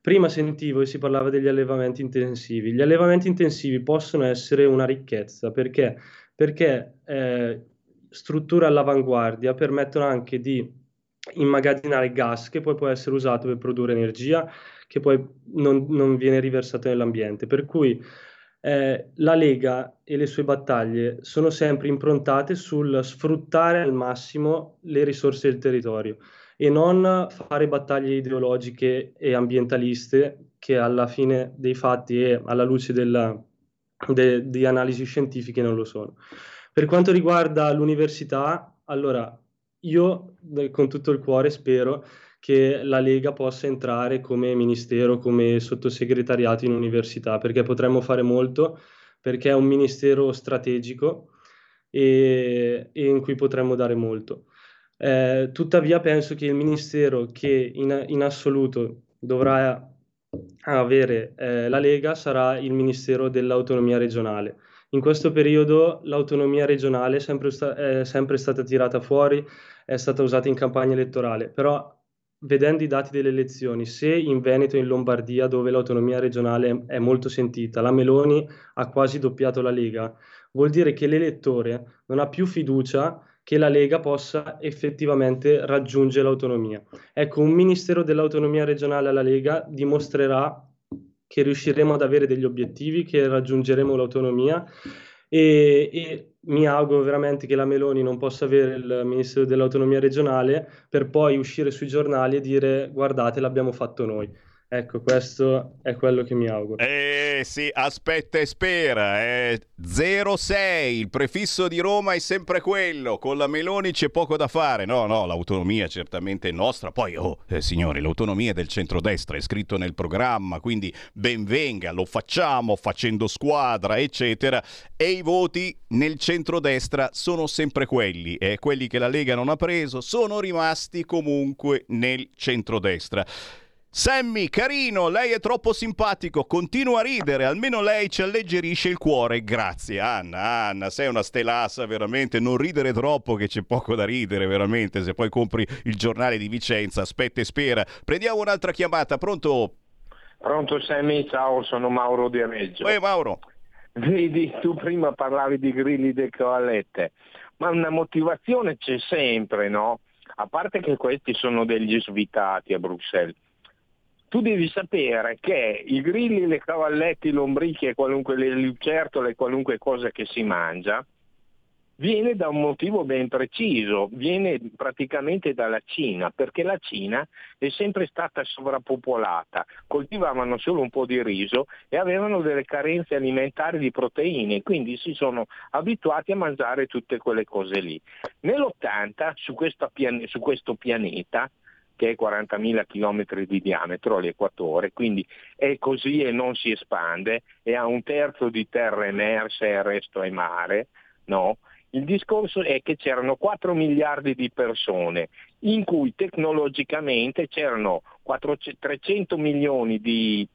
Prima sentivo e si parlava degli allevamenti intensivi. Gli allevamenti intensivi possono essere una ricchezza perché, perché eh, strutture all'avanguardia permettono anche di immagazzinare gas che poi può essere usato per produrre energia che poi non, non viene riversato nell'ambiente. Per cui eh, la Lega e le sue battaglie sono sempre improntate sul sfruttare al massimo le risorse del territorio e non fare battaglie ideologiche e ambientaliste che alla fine dei fatti e alla luce della, de, di analisi scientifiche non lo sono. Per quanto riguarda l'università, allora io con tutto il cuore spero che la Lega possa entrare come ministero, come sottosegretariato in università, perché potremmo fare molto, perché è un ministero strategico e, e in cui potremmo dare molto. Eh, tuttavia penso che il Ministero che in, in assoluto dovrà avere eh, la Lega sarà il Ministero dell'autonomia regionale. In questo periodo l'autonomia regionale è sempre, è sempre stata tirata fuori, è stata usata in campagna elettorale, però vedendo i dati delle elezioni, se in Veneto e in Lombardia, dove l'autonomia regionale è molto sentita, la Meloni ha quasi doppiato la Lega, vuol dire che l'elettore non ha più fiducia che la Lega possa effettivamente raggiungere l'autonomia. Ecco, un Ministero dell'autonomia regionale alla Lega dimostrerà che riusciremo ad avere degli obiettivi, che raggiungeremo l'autonomia e, e, mi auguro veramente che la Meloni non possa avere il Ministero dell'autonomia regionale per poi uscire sui giornali e dire guardate l'abbiamo fatto noi. Ecco, questo è quello che mi auguro.
Eh sì, aspetta e spera. Eh. 06, il prefisso di Roma è sempre quello. Con la Meloni c'è poco da fare. No, no, l'autonomia certamente è nostra. Poi, oh, eh, signori, l'autonomia è del centrodestra, è scritto nel programma, quindi ben venga, lo facciamo facendo squadra, eccetera. E i voti nel centrodestra sono sempre quelli. Eh, quelli che la Lega non ha preso sono rimasti comunque nel centrodestra. Sammy, carino, lei è troppo simpatico, continua a ridere, almeno lei ci alleggerisce il cuore. Grazie, Anna. Anna, sei una stelassa, veramente. Non ridere troppo, che c'è poco da ridere, veramente. Se poi compri il giornale di Vicenza, aspetta e spera. Prendiamo un'altra chiamata, pronto?
Pronto, Sammy, ciao, sono Mauro Di Reggio.
Ehi, Mauro.
Vedi, tu prima parlavi di grilli de cavallette, ma una motivazione c'è sempre, no? A parte che questi sono degli svitati a Bruxelles tu devi sapere che i grilli, le cavalletti, i lombrichi e qualunque, le lucertole, qualunque cosa che si mangia, viene da un motivo ben preciso, viene praticamente dalla Cina, perché la Cina è sempre stata sovrappopolata, coltivavano solo un po' di riso e avevano delle carenze alimentari di proteine, quindi si sono abituati a mangiare tutte quelle cose lì. Nell'80 su, pian- su questo pianeta che è 40.000 km di diametro l'equatore, quindi è così e non si espande e ha un terzo di terra emersa e il resto è mare, no? Il discorso è che c'erano 4 miliardi di persone in cui tecnologicamente c'erano 400, 300 milioni di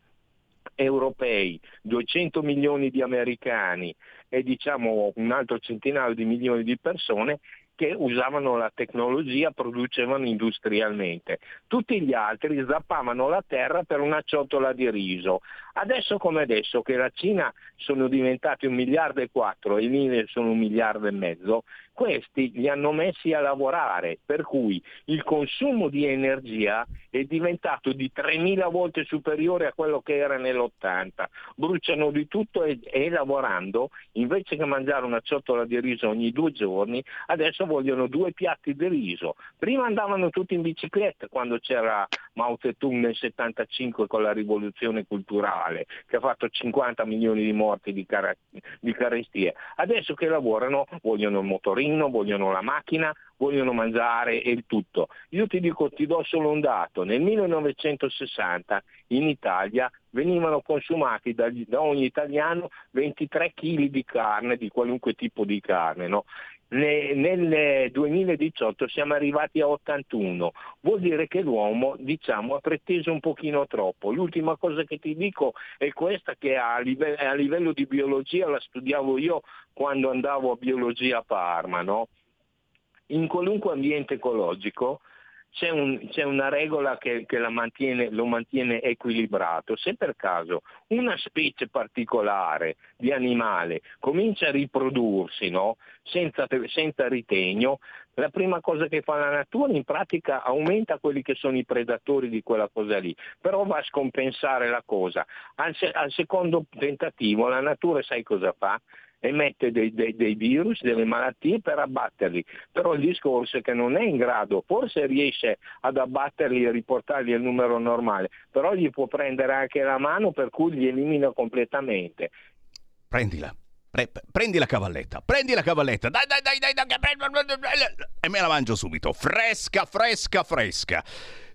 europei, 200 milioni di americani e diciamo un altro centinaio di milioni di persone che usavano la tecnologia, producevano industrialmente. Tutti gli altri zappavano la terra per una ciotola di riso. Adesso come adesso che la Cina sono diventati un miliardo e quattro e l'India sono un miliardo e mezzo, questi li hanno messi a lavorare, per cui il consumo di energia è diventato di 3.000 volte superiore a quello che era nell'80. Bruciano di tutto e, e lavorando, invece che mangiare una ciotola di riso ogni due giorni, adesso vogliono due piatti di riso. Prima andavano tutti in bicicletta quando c'era Mao Zedong nel 75 con la rivoluzione culturale, che ha fatto 50 milioni di morti di, car- di carestie. Adesso che lavorano vogliono il motorino motorino, vogliono la macchina, vogliono mangiare e il tutto. Io ti dico, ti do solo un dato, nel 1960 in Italia venivano consumati da, da ogni italiano 23 kg di carne, di qualunque tipo di carne. No? Nel 2018 siamo arrivati a 81, vuol dire che l'uomo diciamo, ha preteso un pochino troppo. L'ultima cosa che ti dico è questa che a livello, a livello di biologia la studiavo io quando andavo a biologia a Parma. No? In qualunque ambiente ecologico c'è, un, c'è una regola che, che mantiene, lo mantiene equilibrato. Se per caso una specie particolare di animale comincia a riprodursi no? senza, senza ritegno, la prima cosa che fa la natura in pratica aumenta quelli che sono i predatori di quella cosa lì, però va a scompensare la cosa. Al, al secondo tentativo la natura sai cosa fa? Emette dei, dei, dei, virus, delle malattie per abbatterli, però il discorso è che non è in grado, forse riesce ad abbatterli e riportarli al numero normale, però gli può prendere anche la mano per cui li elimina completamente.
Prendila. Pre- prendi la cavalletta, prendi la cavalletta, dai dai dai dai, dai, e me la mangio subito, fresca, fresca, fresca.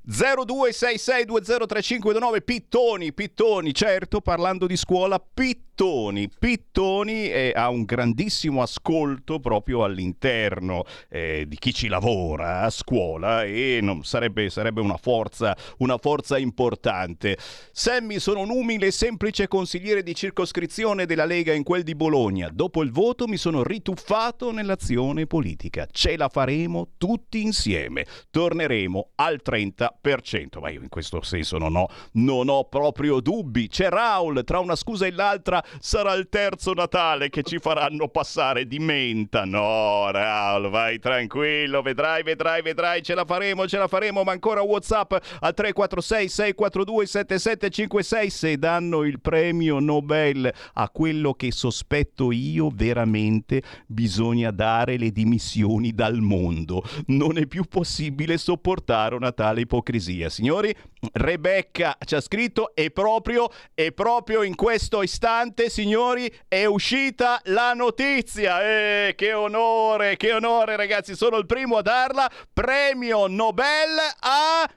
0266203529 Pittoni, Pittoni, certo, parlando di scuola, Pittoni Pittoni. Pittoni eh, ha un grandissimo ascolto proprio all'interno eh, di chi ci lavora a scuola e non, sarebbe, sarebbe una, forza, una forza importante. Sammy, sono un umile e semplice consigliere di circoscrizione della Lega in quel di Bologna. Dopo il voto mi sono rituffato nell'azione politica. Ce la faremo tutti insieme. Torneremo al 30%. Ma io in questo senso non ho, non ho proprio dubbi. C'è Raul, tra una scusa e l'altra sarà il terzo Natale che ci faranno passare di menta. No, Raul, vai tranquillo, vedrai, vedrai, vedrai, ce la faremo, ce la faremo. Ma ancora WhatsApp al 346 642 7756 se danno il premio Nobel a quello che sospetto io veramente bisogna dare le dimissioni dal mondo. Non è più possibile sopportare una tale ipocrisia. Signori, Rebecca ci ha scritto e proprio, e proprio in questo istante, signori, è uscita la notizia. Eh, che onore, che onore ragazzi, sono il primo a darla. Premio Nobel a...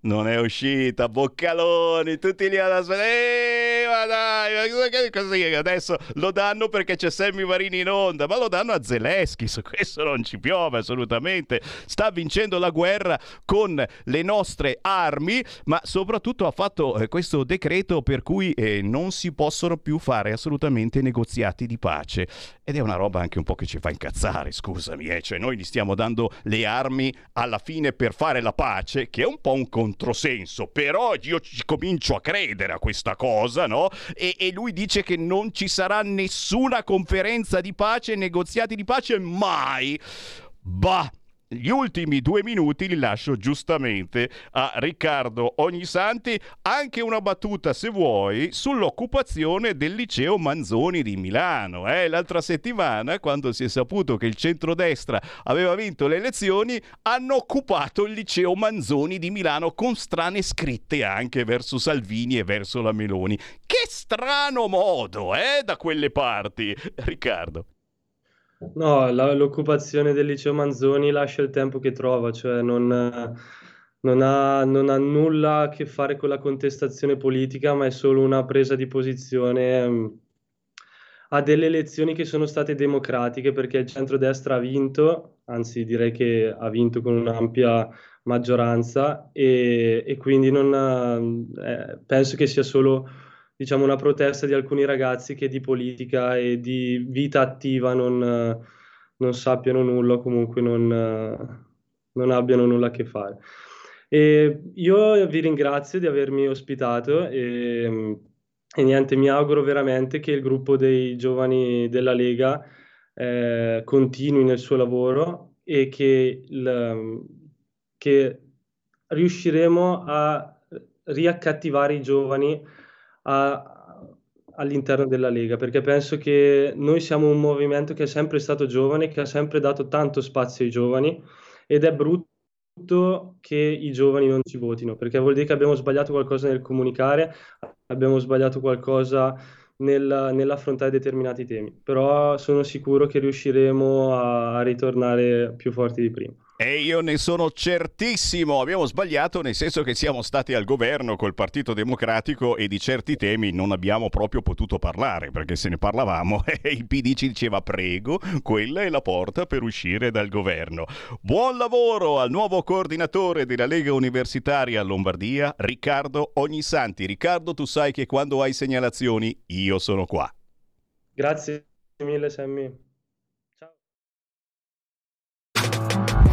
Non è uscita, Boccaloni, tutti lì ad aspettare. Eh, ma dai, così adesso lo danno perché c'è Sammy Varini in onda, ma lo danno a Zelensky, su questo non ci piove assolutamente. Sta vincendo la guerra con le nostre armi, ma soprattutto ha fatto eh, questo decreto per cui eh, non si possono più fare assolutamente negoziati di pace. Ed è una roba anche un po' che ci fa incazzare, scusami, eh. cioè noi gli stiamo dando le armi alla fine per fare la pace, che è un po' un controsenso, però io ci comincio a credere a questa cosa, no? E, e lui dice che non ci sarà nessuna conferenza di pace, negoziati di pace mai. Bah, gli ultimi due minuti li lascio giustamente a Riccardo Ognisanti, anche una battuta se vuoi sull'occupazione del liceo Manzoni di Milano. Eh? L'altra settimana, quando si è saputo che il centrodestra aveva vinto le elezioni, hanno occupato il liceo Manzoni di Milano con strane scritte anche verso Salvini e verso la Meloni. Che strano modo, eh, da quelle parti, Riccardo.
No, la- l'occupazione del liceo Manzoni lascia il tempo che trova, cioè non, non ha, non ha nulla a che fare con la contestazione politica, ma è solo una presa di posizione mm, a delle elezioni che sono state democratiche, perché il centrodestra ha vinto, anzi direi che ha vinto con un'ampia maggioranza e, e quindi non, eh, penso che sia solo diciamo, una protesta di alcuni ragazzi che di politica e di vita attiva non, non sappiano nulla comunque non, non, abbiano nulla a che fare. E io vi ringrazio di avermi ospitato e, e, niente, mi auguro veramente che il gruppo dei giovani della Lega eh, continui nel suo lavoro e che, il, che riusciremo a riaccattivare i giovani a, all'interno della Lega, perché penso che noi siamo un movimento che è sempre stato giovane, che ha sempre dato tanto spazio ai giovani ed è brutto che i giovani non ci votino, perché vuol dire che abbiamo sbagliato qualcosa nel comunicare, abbiamo sbagliato qualcosa nel, nell'affrontare determinati temi, però sono sicuro che riusciremo a, a ritornare più forti di prima.
E io ne sono certissimo. Abbiamo sbagliato nel senso che siamo stati al governo col Partito Democratico e di certi temi non abbiamo proprio potuto parlare perché se ne parlavamo e il PD ci diceva prego, quella è la porta per uscire dal governo. Buon lavoro al nuovo coordinatore della Lega Universitaria Lombardia, Riccardo Ognisanti. Riccardo, tu sai che quando hai segnalazioni io sono qua.
Grazie mille Sammy.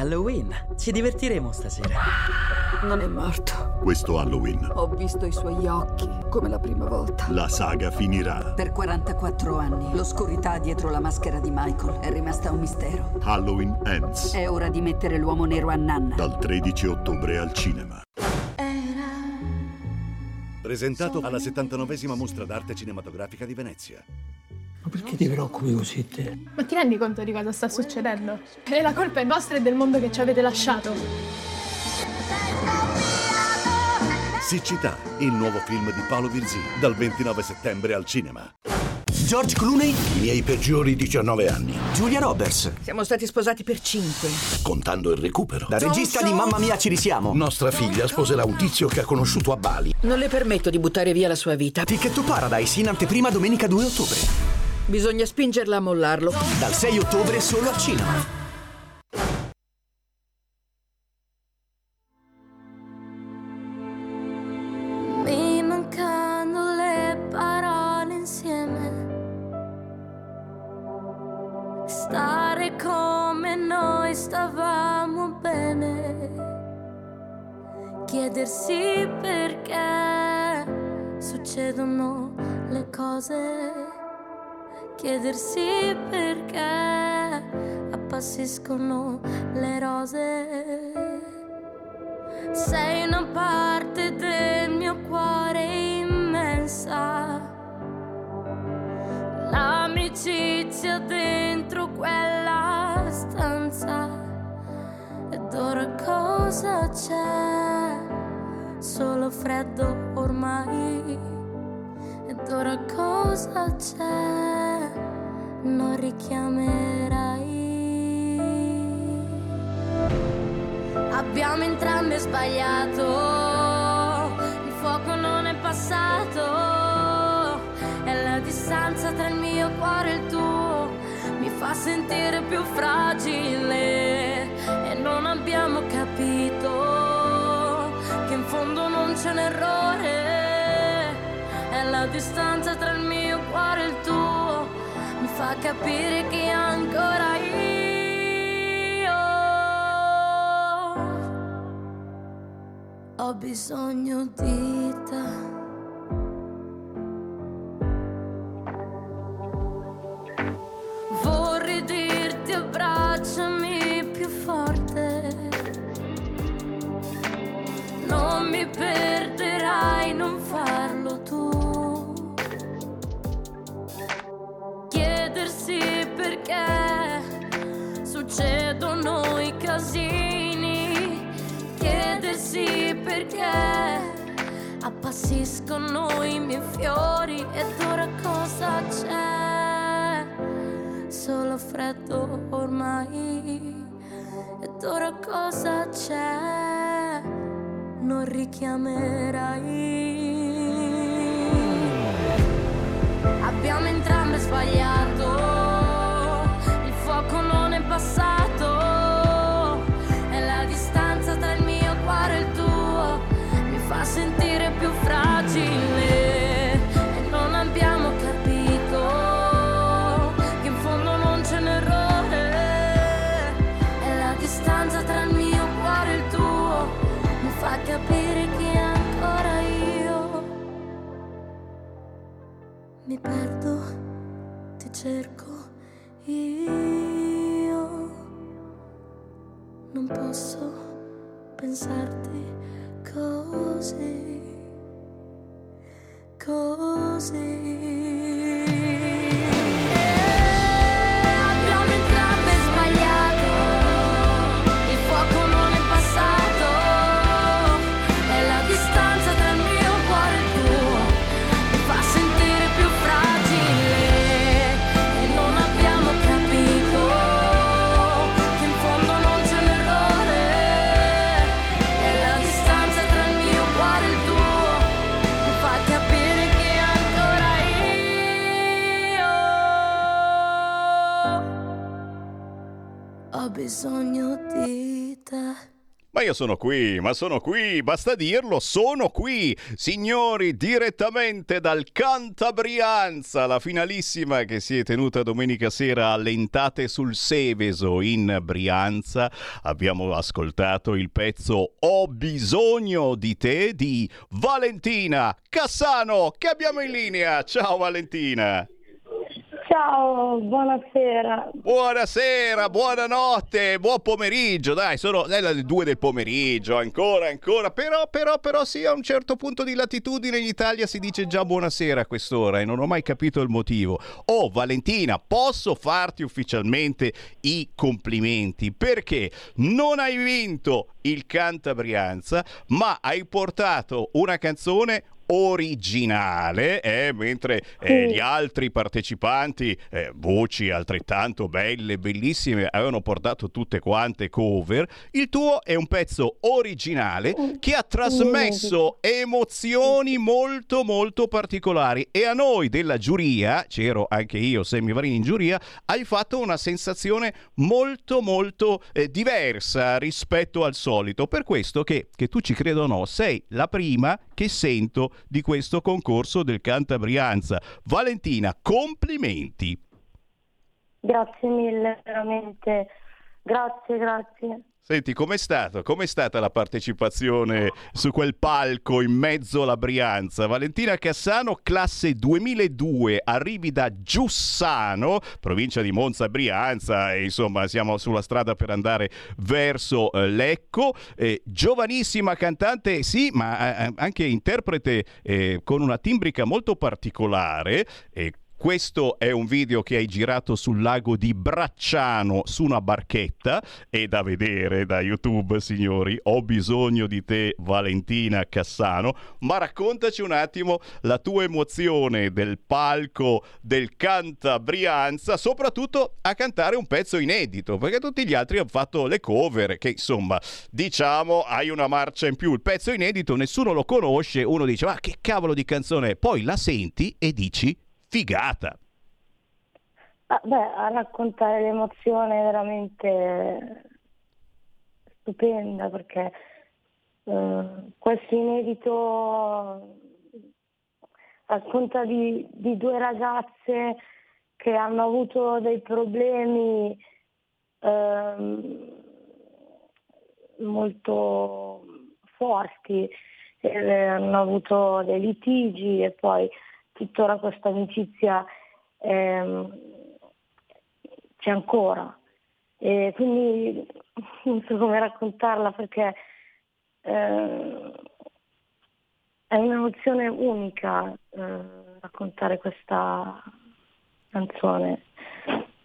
Halloween, ci divertiremo stasera.
Non è morto.
Questo Halloween.
Ho visto i suoi occhi, come la prima volta.
La saga finirà.
Per 44 anni, l'oscurità dietro la maschera di Michael è rimasta un mistero.
Halloween Ends.
È ora di mettere l'uomo nero a nanna.
Dal 13 ottobre al cinema. Presentato alla 79esima mostra d'arte cinematografica di Venezia.
Ma perché ti preoccupi così te?
Ma ti rendi conto di cosa sta succedendo? E la colpa è vostra e del mondo che ci avete lasciato.
Siccità, il nuovo film di Paolo Virzì, dal 29 settembre al cinema.
George Clooney? I miei peggiori 19 anni. Giulia Roberts?
Siamo stati sposati per cinque.
Contando il recupero.
La regista di Mamma Mia ci risiamo.
Nostra figlia sposerà un tizio che ha conosciuto a Bali.
Non le permetto di buttare via la sua vita.
Ticket to Paradise in anteprima domenica 2 ottobre.
Bisogna spingerla a mollarlo.
Dal 6 ottobre solo al cinema.
Mi mancano le parole insieme. Stare come noi stavamo bene. Chiedersi perché succedono le cose. Chiedersi perché appassiscono le rose. Sei una parte del mio cuore immensa. L'amicizia dentro quella stanza. Ed ora cosa c'è? Solo freddo ormai. Ora cosa c'è? Non richiamerai. Abbiamo entrambi sbagliato, il fuoco non è passato, e la distanza tra il mio cuore e il tuo. Mi fa sentire più fragile. E non abbiamo capito che in fondo non c'è un errore, la distanza tra il mio cuore e il tuo mi fa capire che ancora io ho bisogno di te. Vorrei dirti abbracciami più forte. Non mi perderai, non farlo Chiedersi perché succedono i casini. Chiedersi perché appassiscono i miei fiori ed ora cosa c'è? Solo freddo ormai. Ed ora cosa c'è? Non richiamerai. Abbiamo entrambi sbagliato. Il fuoco non è passato. Perdo, ti cerco io. Non posso pensarti così, così. Bisogno di te.
Ma io sono qui, ma sono qui, basta dirlo, sono qui, signori, direttamente dal Cantabrianza, la finalissima che si è tenuta domenica sera allentate sul Seveso in Brianza. Abbiamo ascoltato il pezzo Ho bisogno di te di Valentina Cassano, che abbiamo in linea. Ciao Valentina.
Ciao
buonasera.
Buonasera, buonanotte, buon pomeriggio, dai, sono le due del pomeriggio, ancora, ancora, però, però, però sì, a un certo punto di latitudine in Italia si dice già buonasera a quest'ora e non ho mai capito il motivo. Oh, Valentina, posso farti ufficialmente i complimenti perché non hai vinto il Cantabrianza, ma hai portato una canzone originale, eh, mentre eh, gli altri partecipanti, eh, voci altrettanto belle, bellissime, avevano portato tutte quante cover, il tuo è un pezzo originale che ha trasmesso emozioni molto molto particolari. E a noi della giuria, c'ero anche io, Sammy Varini in giuria, hai fatto una sensazione molto molto eh, diversa rispetto al solito, per questo che, che tu ci creda o no, sei la prima che sento di questo concorso del Cantabrianza. Valentina, complimenti.
Grazie mille, veramente. Grazie, grazie.
Senti, com'è stato? Com'è stata la partecipazione su quel palco in mezzo alla Brianza? Valentina Cassano, classe 2002, arrivi da Giussano, provincia di Monza Brianza, e insomma siamo sulla strada per andare verso eh, Lecco. Eh, giovanissima cantante, sì, ma eh, anche interprete eh, con una timbrica molto particolare. Questo è un video che hai girato sul lago di Bracciano su una barchetta. È da vedere da YouTube, signori. Ho bisogno di te, Valentina Cassano. Ma raccontaci un attimo la tua emozione del palco del Cantabrianza, soprattutto a cantare un pezzo inedito, perché tutti gli altri hanno fatto le cover, che insomma, diciamo, hai una marcia in più. Il pezzo inedito nessuno lo conosce, uno dice, ma che cavolo di canzone è? Poi la senti e dici figata.
Ah, beh, a raccontare l'emozione è veramente stupenda perché eh, questo inedito racconta di, di, due ragazze che hanno avuto dei problemi eh, molto forti, eh, hanno avuto dei litigi e poi tuttora questa amicizia ehm, c'è ancora. E quindi non so come raccontarla perché eh, è un'emozione unica eh, raccontare questa canzone.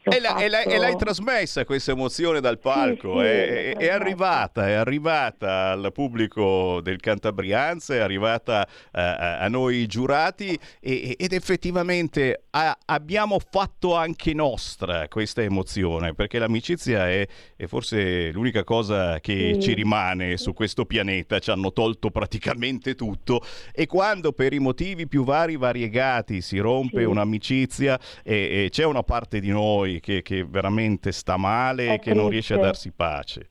E, la, e, la, e, l'hai trasmessa questa emozione dal palco,
sì, sì,
è, è, è, arrivata, è arrivata al pubblico del Cantabrianza, è arrivata uh, a noi giurati e, ed effettivamente a, abbiamo fatto anche nostra questa emozione, perché l'amicizia è, è forse l'unica cosa che sì. ci rimane su questo pianeta, ci hanno tolto praticamente tutto e quando per i motivi più vari variegati si rompe un'amicizia e c'è una parte di noi che, che veramente sta male e che non riesce a darsi pace.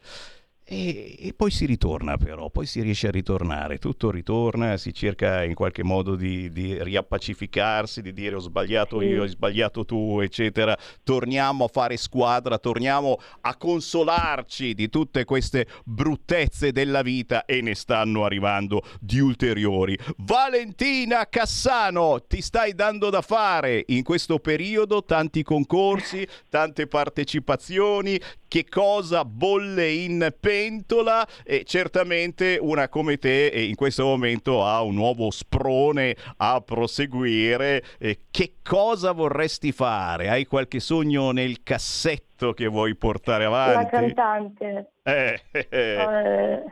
E, e, poi si ritorna però, poi si riesce a ritornare, tutto ritorna, si cerca in qualche modo di, di riappacificarsi, di dire ho sbagliato io, hai sbagliato tu, eccetera. Torniamo a fare squadra, torniamo a consolarci di tutte queste bruttezze della vita e ne stanno arrivando di ulteriori. Valentina Cassano, ti stai dando da fare in questo periodo, tanti concorsi, tante partecipazioni, che cosa bolle in pentola e certamente una come te in questo momento ha un nuovo sprone a proseguire. che cosa vorresti fare? Hai qualche sogno nel cassetto che vuoi portare avanti?
La cantante.
Eh, eh,
eh.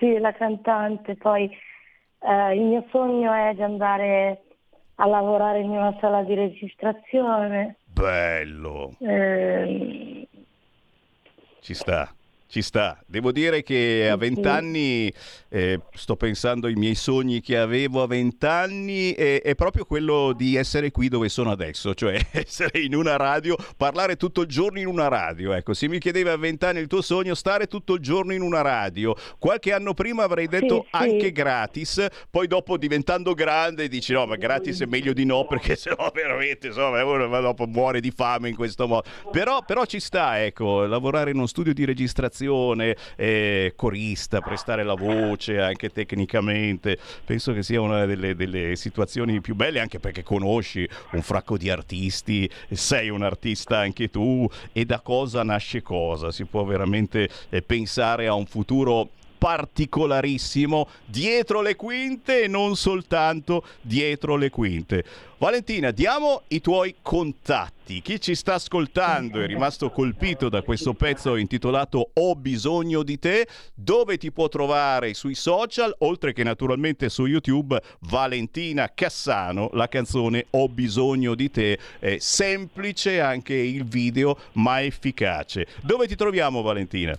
sì, la cantante. Poi eh, il mio sogno è di andare a lavorare in una sala di registrazione.
Bello.
Eh,
ci sta. Ci sta. Devo dire che a vent'anni, eh, sto pensando ai miei sogni che avevo a vent'anni, è, è proprio quello di essere qui dove sono adesso, cioè essere in una radio, parlare tutto il giorno in una radio. Ecco, se mi chiedevi a vent'anni il tuo sogno, stare tutto il giorno in una radio. Qualche anno prima avrei detto
Sì, sì.
anche gratis, poi dopo diventando grande dici no, ma gratis è meglio di no perché sennò veramente insomma uno dopo muore di fame in questo modo. Però, però ci sta, ecco, lavorare in uno studio di registrazione recitazione, eh, corista, prestare la voce anche tecnicamente. Penso che sia una delle, delle situazioni più belle anche perché conosci un fracco di artisti, sei un artista anche tu e da cosa nasce cosa. Si può veramente eh, pensare a un futuro particolarissimo dietro le quinte e non soltanto dietro le quinte. Valentina, diamo i tuoi contatti. Chi ci sta ascoltando è rimasto colpito da questo pezzo intitolato Ho bisogno di te, dove ti può trovare sui social, oltre che naturalmente su YouTube, Valentina Cassano, la canzone Ho bisogno di te, è semplice anche il video, ma efficace. Dove ti troviamo Valentina?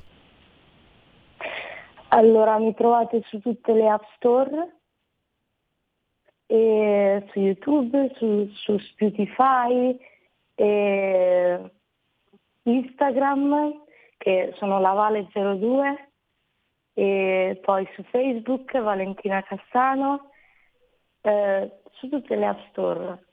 Allora, mi trovate su tutte le app store, e su YouTube, su, su Spotify, e Instagram, che sono Lavale02, e poi su Facebook Valentina Cassano, eh, su tutte le app store.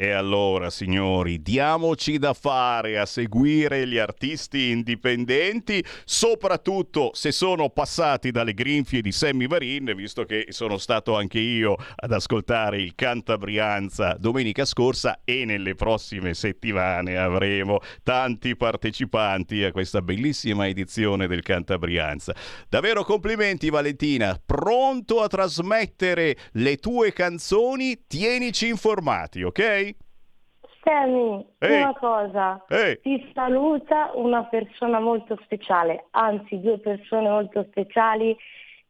E allora, signori, diamoci da fare a seguire gli artisti indipendenti, soprattutto se sono passati dalle grinfie di Sammy Varin, visto che sono stato anche io ad ascoltare il Cantabrianza domenica scorsa e nelle prossime settimane avremo tanti partecipanti a questa bellissima edizione del Cantabrianza. Davvero complimenti Valentina, pronto a trasmettere le tue canzoni, tienici informati, ok?
Sammy,
Ehi.
una cosa,
Ehi.
ti saluta una persona molto speciale, anzi due persone molto speciali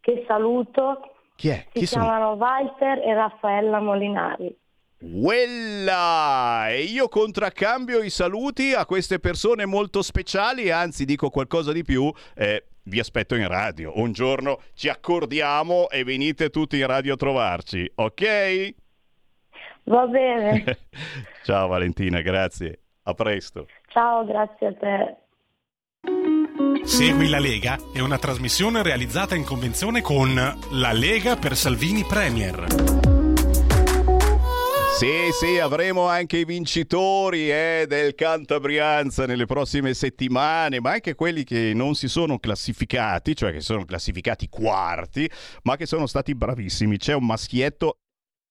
che saluto,
Chi è?
si
Chi sono?
chiamano Walter e Raffaella Molinari.
Quella! E io contraccambio i saluti a queste persone molto speciali, anzi dico qualcosa di più. eh, vi aspetto in radio. Un giorno ci accordiamo e venite tutti in radio a trovarci, ok?
Va bene,
Ciao Valentina, grazie. A presto.
ciao, grazie a te.
Segui la Lega è una trasmissione realizzata in convenzione con La Lega per Salvini Premier.
Sì, sì, avremo anche i vincitori eh, del Cantabrianza nelle prossime settimane, ma anche quelli che non si sono classificati, cioè che sono classificati quarti, ma che sono stati bravissimi. C'è un maschietto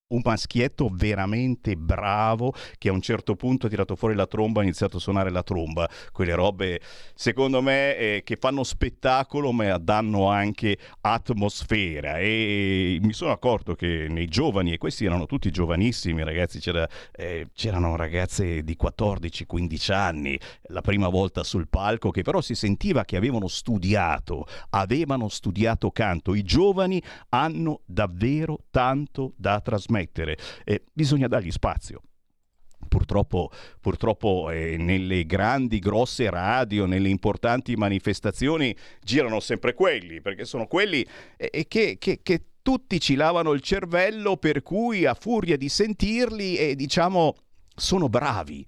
un maschietto veramente bravo che a un certo punto ha tirato fuori la tromba ha iniziato a suonare la tromba. Quelle robe, secondo me, eh, che fanno spettacolo ma danno anche atmosfera. E mi sono accorto che nei giovani, e questi erano tutti giovanissimi ragazzi, c'era, eh, c'erano ragazze di 14-15 anni, la prima volta sul palco, che però si sentiva che avevano studiato, avevano studiato canto. I giovani hanno davvero tanto da trasmettere e bisogna dargli spazio. Purtroppo, purtroppo eh, nelle grandi, grosse radio, nelle importanti manifestazioni girano sempre quelli, perché sono quelli eh, che, che- che tutti ci lavano il cervello, per cui a furia di sentirli, eh, diciamo, sono bravi.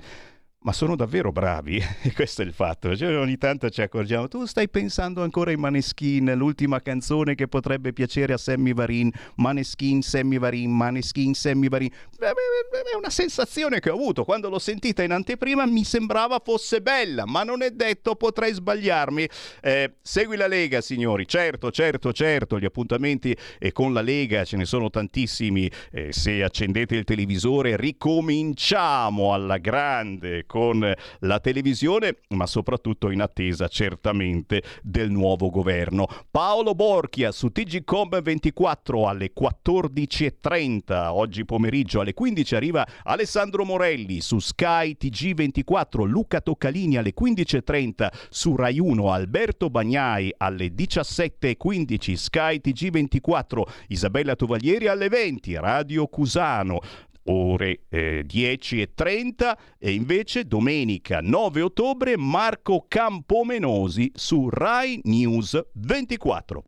Ma sono davvero bravi, e questo è il fatto. Cioè, ogni tanto ci accorgiamo, tu stai pensando ancora ai Maneskin, l'ultima canzone che potrebbe piacere a Sammy Varin, Maneskin, Sammy Varin, Maneskin, Sammy Varin. È una sensazione che ho avuto, quando l'ho sentita in anteprima mi sembrava fosse bella, ma non è detto, potrei sbagliarmi. Eh, segui la Lega, signori, certo, certo, certo, gli appuntamenti eh, con la Lega ce ne sono tantissimi, Eh, se accendete il televisore ricominciamo alla grande con la televisione, ma soprattutto in attesa certamente del nuovo governo. Paolo Borchia su TGCOM 24 alle 14.30, oggi pomeriggio alle 15 arriva Alessandro Morelli su Sky TG24, Luca Toccalini alle 15.30 su Rai 1, Alberto Bagnai alle 17.15, Sky TG24, Isabella Tovaglieri alle 20, Radio Cusano ore eh, 10 e 30 e invece domenica 9 ottobre Marco Campomenosi su Rai News 24.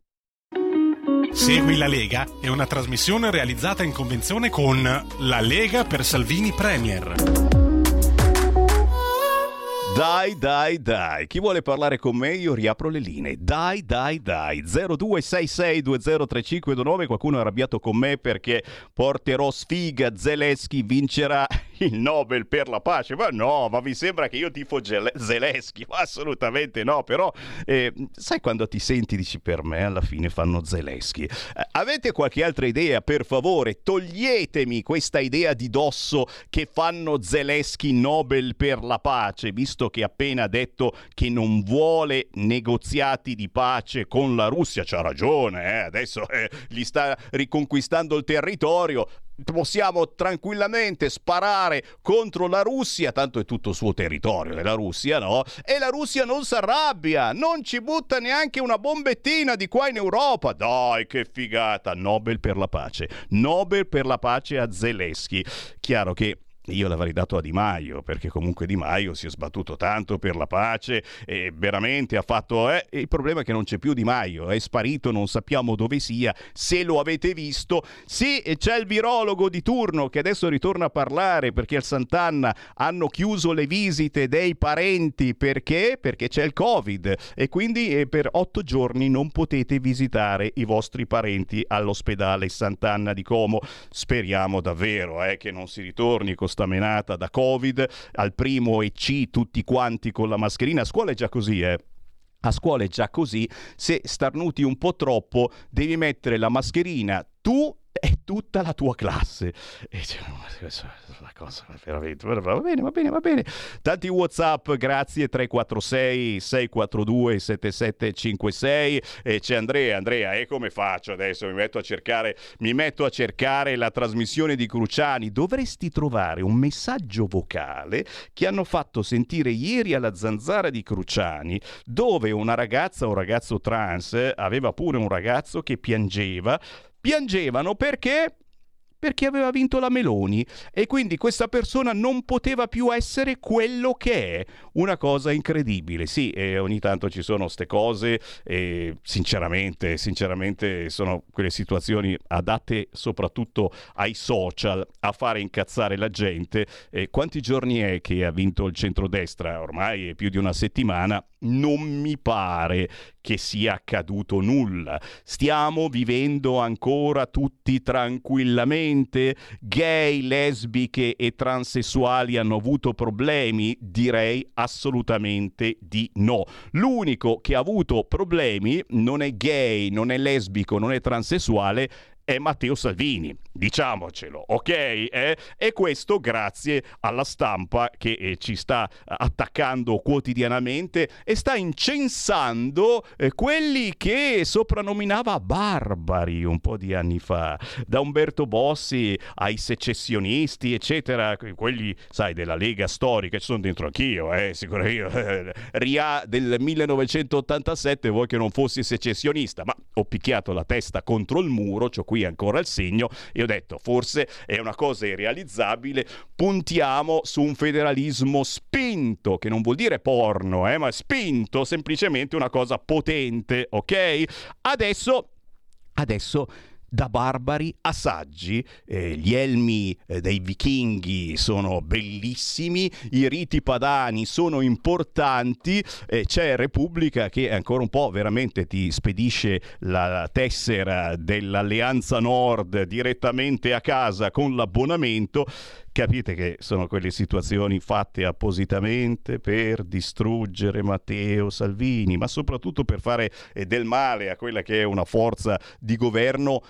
Segui la Lega è una trasmissione realizzata in convenzione con La Lega per Salvini Premier.
Dai, dai, dai. Chi vuole parlare con me? Io riapro le linee. Dai, dai, dai. 0266203529. Qualcuno è arrabbiato con me perché porterò sfiga. Zelensky vincerà il Nobel per la pace. Ma no, ma vi sembra che io tifo Gele- Zelensky? Ma assolutamente no. Però, eh, sai quando ti senti, dici per me alla fine fanno Zelensky. Eh, avete qualche altra idea? Per favore, toglietemi questa idea di dosso che fanno Zelensky Nobel per la pace, visto che ha appena detto che non vuole negoziati di pace con la Russia. C'ha ragione, eh? adesso eh, gli sta riconquistando il territorio possiamo tranquillamente sparare contro la Russia, tanto è tutto suo territorio della Russia, no? E la Russia non si arrabbia, non ci butta neanche una bombettina di qua in Europa. Dai, che figata! Nobel per la pace. Nobel per la pace a Zelensky. Chiaro che io l'avrei dato a Di Maio, perché comunque Di Maio si è sbattuto tanto per la pace e veramente ha fatto... Eh, il problema è che non c'è più Di Maio, è sparito, non sappiamo dove sia, se lo avete visto. Sì, c'è il virologo di turno che adesso ritorna a parlare perché al Sant'Anna hanno chiuso le visite dei parenti, perché? Perché c'è il Covid e quindi eh, per otto giorni non potete visitare i vostri parenti all'ospedale Sant'Anna di Como. Speriamo davvero eh, che non si ritorni con sta menata da Covid, al primo EC tutti quanti con la mascherina. A scuola è già così, eh. A scuola è già così, se starnuti un po' troppo devi mettere la mascherina tu e tutta la tua classe. E cioè, la cosa veramente va bene, va bene, va bene. Tanti WhatsApp, grazie 346 642 7756 e c'è Andrea, Andrea, e come faccio adesso? Mi metto a cercare mi metto a cercare la trasmissione di Cruciani. Dovresti trovare un messaggio vocale che hanno fatto sentire ieri alla zanzara di Cruciani, dove una ragazza un ragazzo trans aveva pure un ragazzo che piangeva piangevano perché perché aveva vinto la Meloni e quindi questa persona non poteva più essere quello che è. Una cosa incredibile. Sì, e ogni tanto ci sono queste cose e sinceramente, sinceramente sono quelle situazioni adatte soprattutto ai social a fare incazzare la gente. E quanti giorni è che ha vinto il centrodestra? Ormai è più di una settimana. Non mi pare che sia accaduto nulla. Stiamo vivendo ancora tutti tranquillamente. Gay, lesbiche e transessuali hanno avuto problemi? Direi assolutamente di no. L'unico che ha avuto problemi non è gay, non è lesbico, non è transessuale, è Matteo Salvini, diciamocelo, ok? Eh? E questo grazie alla stampa che eh, ci sta attaccando quotidianamente e sta incensando eh, quelli che soprannominava barbari un po' di anni fa, da Umberto Bossi ai secessionisti, eccetera, quelli, sai, della Lega storica, ci sono dentro anch'io, eh, sicuro io. Ria del 1987 vuoi che non fossi secessionista, ma ho picchiato la testa contro il muro, c'ho qui ancora il segno e ho detto forse è una cosa irrealizzabile, puntiamo su un federalismo spinto, che non vuol dire porno, eh, ma spinto, semplicemente una cosa potente, ok? Adesso, adesso da barbari a saggi. Eh, gli elmi eh, dei vichinghi sono bellissimi, i riti padani sono importanti, eh, c'è Repubblica che ancora un po' veramente ti spedisce la tessera dell'Alleanza Nord direttamente a casa con l'abbonamento. Capite che sono quelle situazioni fatte appositamente per distruggere Matteo Salvini, ma soprattutto per fare eh, del male a quella che è una forza di governo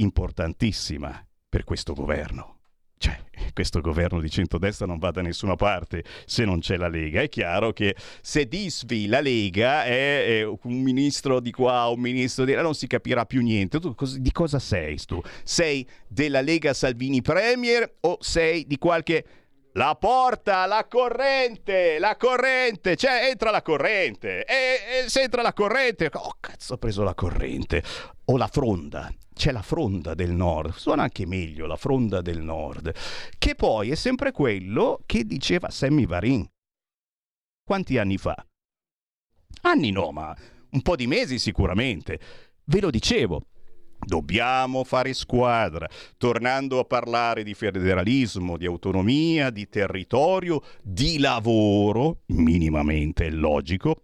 importantissima per questo governo. Cioè, questo governo di centrodestra non va da nessuna parte se non c'è la Lega. È chiaro che se disvi la Lega è, è un ministro di qua, un ministro di là, non si capirà più niente. Tu di cosa sei tu? Sei della Lega Salvini Premier o sei di qualche... La porta, la corrente, la corrente, cioè entra la corrente. E, e se entra la corrente, oh cazzo ho preso la corrente. O la fronda, c'è la fronda del nord, suona anche meglio la fronda del nord, che poi è sempre quello che diceva Sammy Varin. Quanti anni fa? Anni no, ma un po' di mesi sicuramente. Ve lo dicevo, Dobbiamo fare squadra, tornando a parlare di federalismo, di autonomia, di territorio, di lavoro, minimamente logico,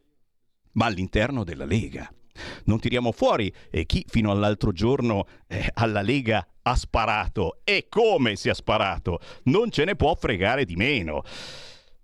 ma all'interno della Lega. Non tiriamo fuori eh, chi fino all'altro giorno eh, alla Lega ha sparato e come si è sparato. Non ce ne può fregare di meno.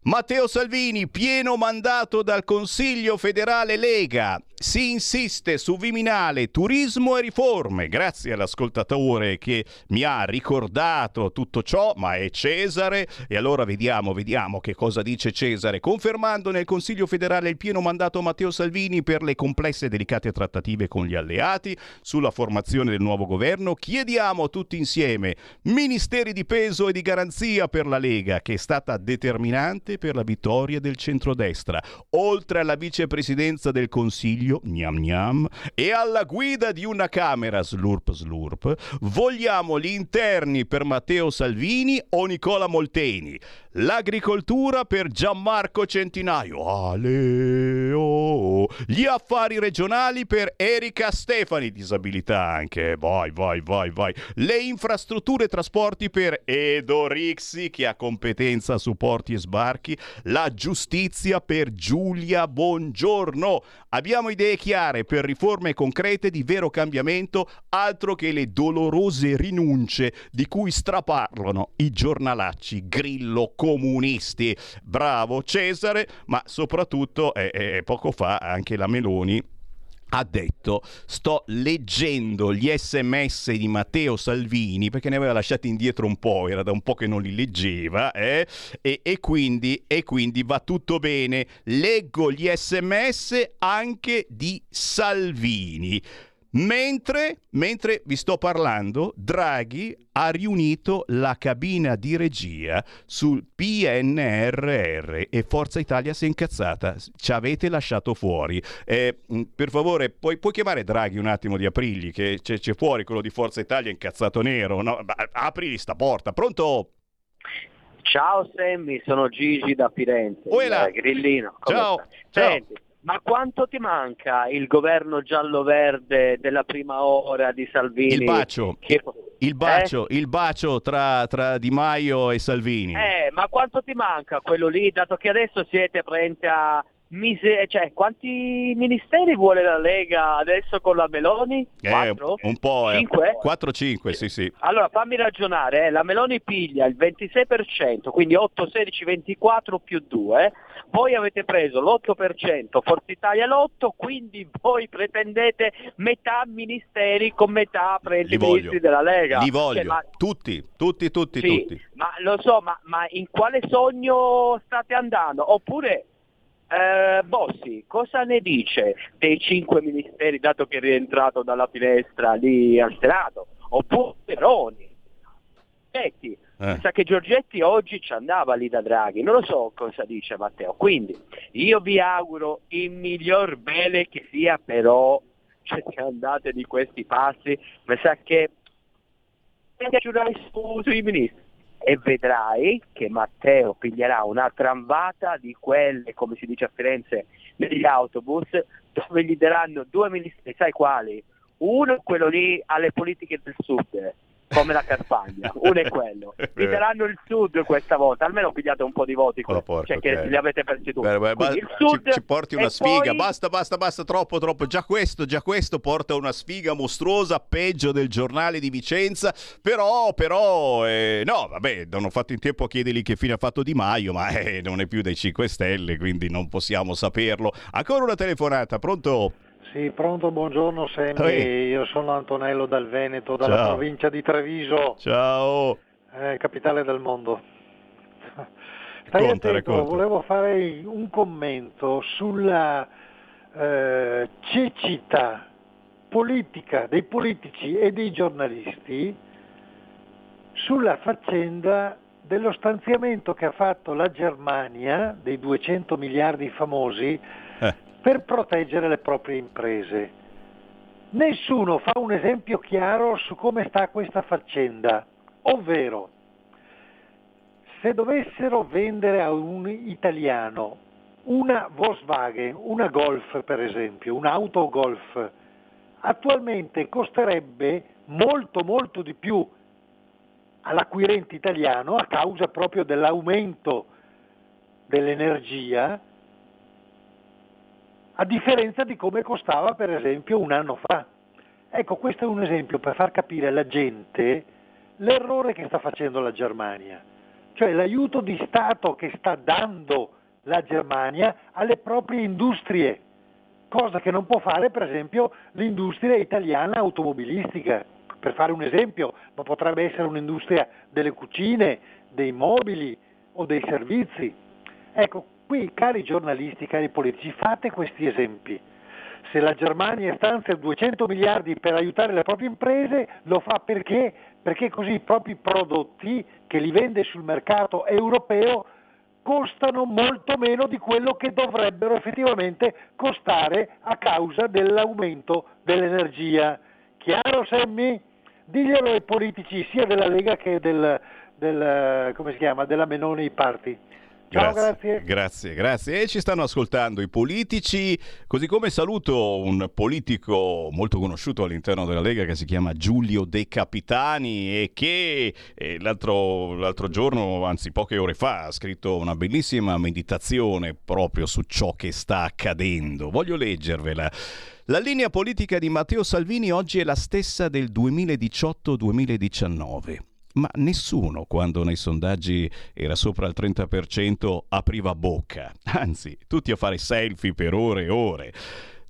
Matteo Salvini, pieno mandato dal Consiglio federale Lega. Si insiste su Viminale, turismo e riforme. Grazie all'ascoltatore che mi ha ricordato tutto ciò, ma è Cesare. E allora vediamo, vediamo che cosa dice Cesare. Confermando nel Consiglio federale il pieno mandato a Matteo Salvini per le complesse e delicate trattative con gli alleati sulla formazione del nuovo governo, chiediamo tutti insieme ministeri di peso e di garanzia per la Lega, che è stata determinante per la vittoria del centrodestra, oltre alla vicepresidenza del Consiglio gnam gnam, e alla guida di una Camera slurp slurp, vogliamo gli interni per Matteo Salvini o Nicola Molteni, l'agricoltura per Gianmarco Centinaio, Ale, oh, gli affari regionali per Erika Stefani, disabilità anche, vai, vai, vai, vai, le infrastrutture e trasporti per Edo Rixi, che ha competenza su porti e sbarchi, la giustizia per Giulia Buongiorno. Abbiamo idee chiare per riforme concrete di vero cambiamento, altro che le dolorose rinunce di cui straparlano i giornalacci grillo comunisti. Bravo Cesare, ma soprattutto eh, eh, poco fa anche la Meloni ha detto sto leggendo gli sms di Matteo Salvini perché ne aveva lasciati indietro un po', era da un po' che non li leggeva eh? e, e, quindi, e quindi va tutto bene. Leggo gli sms anche di Salvini. Mentre, mentre, vi sto parlando, Draghi ha riunito la cabina di regia sul PNRR e Forza Italia si è incazzata. Ci avete lasciato fuori. Eh, per favore, puoi, puoi, chiamare Draghi un attimo di Aprigli, che c'è, c'è fuori quello di Forza Italia incazzato nero. No? Apri sta porta. Pronto?
Ciao Sammy, sono Gigi da Firenze. Grillino.
Ciao. Ciao.
Senti, ma quanto ti manca il governo giallo-verde della prima ora di Salvini?
Il bacio,
che...
il bacio, eh? il bacio tra, tra, Di Maio e Salvini.
Eh, ma quanto ti manca quello lì, dato che adesso siete pronti a mise- cioè, quanti ministeri vuole la Lega adesso con la Meloni?
Eh, un po',
5?
4-5, sì sì.
Allora fammi ragionare, eh. la Meloni piglia il 26%, quindi 8, 16, 24 più 2, voi avete preso l'8%, Forza Italia l'8, quindi voi pretendete metà ministeri con metà prendi ministri della Lega.
Li voglio,
cioè, ma...
tutti, tutti, tutti,
sì,
tutti.
Ma lo so, ma, ma in quale sogno state andando? Oppure eh, Bossi, cosa ne dice dei cinque ministeri dato che è rientrato dalla finestra lì al Senato? Oppure Peroni? Giorgetti, eh. sa che Giorgetti oggi ci andava lì da Draghi, non lo so cosa dice Matteo. Quindi io vi auguro il miglior bene che sia, però cioè, se andate di questi passi, mi sa che su, sui ministri e vedrai che Matteo piglierà una trambata di quelle, come si dice a Firenze, negli autobus, dove gli daranno due ministri, sai quali? Uno quello lì alle politiche del sud, come la Carpagna, uno è quello. Vi daranno il sud questa volta, almeno pigliate un po' di voti, oh, porco, cioè che li avete persi tutti.
Beh, beh,
il sud
ci, ci porti una sfiga,
poi...
basta, basta, basta, troppo, troppo. Già questo, già questo porta una sfiga mostruosa, peggio del giornale di Vicenza. Però, però, eh, no, vabbè, non ho fatto in tempo a chiedergli che fine ha fatto Di Maio, ma eh, non è più dei 5 Stelle, quindi non possiamo saperlo. Ancora una telefonata, pronto?
Sì, pronto, buongiorno Sammy,
Ehi.
io sono Antonello dal Veneto, dalla
Ciao.
provincia di Treviso,
Ciao.
eh, capitale del mondo. Stai
Racconta,
attento,
racconta.
volevo fare un commento sulla eh, cecità politica dei politici e dei giornalisti sulla faccenda dello stanziamento che ha fatto la Germania, dei 200 miliardi famosi. Per proteggere le proprie imprese. Nessuno fa un esempio chiaro su come sta questa faccenda, ovvero se dovessero vendere a un italiano una Volkswagen, una Golf per esempio, un'auto Golf attualmente costerebbe molto molto di più all'acquirente italiano a causa proprio dell'aumento dell'energia, a differenza di come costava per esempio un anno fa. Ecco, questo è un esempio per far capire alla gente l'errore che sta facendo la Germania, cioè l'aiuto di Stato che sta dando la Germania alle proprie industrie, cosa che non può fare per esempio l'industria italiana automobilistica, per fare un esempio, ma potrebbe essere un'industria delle cucine, dei mobili o dei servizi. Ecco, qui cari giornalisti, cari politici, fate questi esempi. Se la Germania stanzia 200 miliardi per aiutare le proprie imprese, lo fa perché? Perché così i propri prodotti che li vende sul mercato europeo costano molto meno di quello che dovrebbero effettivamente costare a causa dell'aumento dell'energia. Chiaro Semmi? Diglielo ai politici sia della Lega che del, del, della Menoni Party. Ciao, grazie.
Grazie, grazie. E ci stanno ascoltando i politici, così come saluto un politico molto conosciuto all'interno della Lega che si chiama Giulio De Capitani e che eh, l'altro, l'altro giorno, anzi poche ore fa, ha scritto una bellissima meditazione proprio su ciò che sta accadendo. Voglio leggervela. La linea politica di Matteo Salvini oggi è la stessa del 2018-2019 ma nessuno quando nei sondaggi era sopra il 30% apriva bocca, anzi tutti a fare selfie per ore e ore.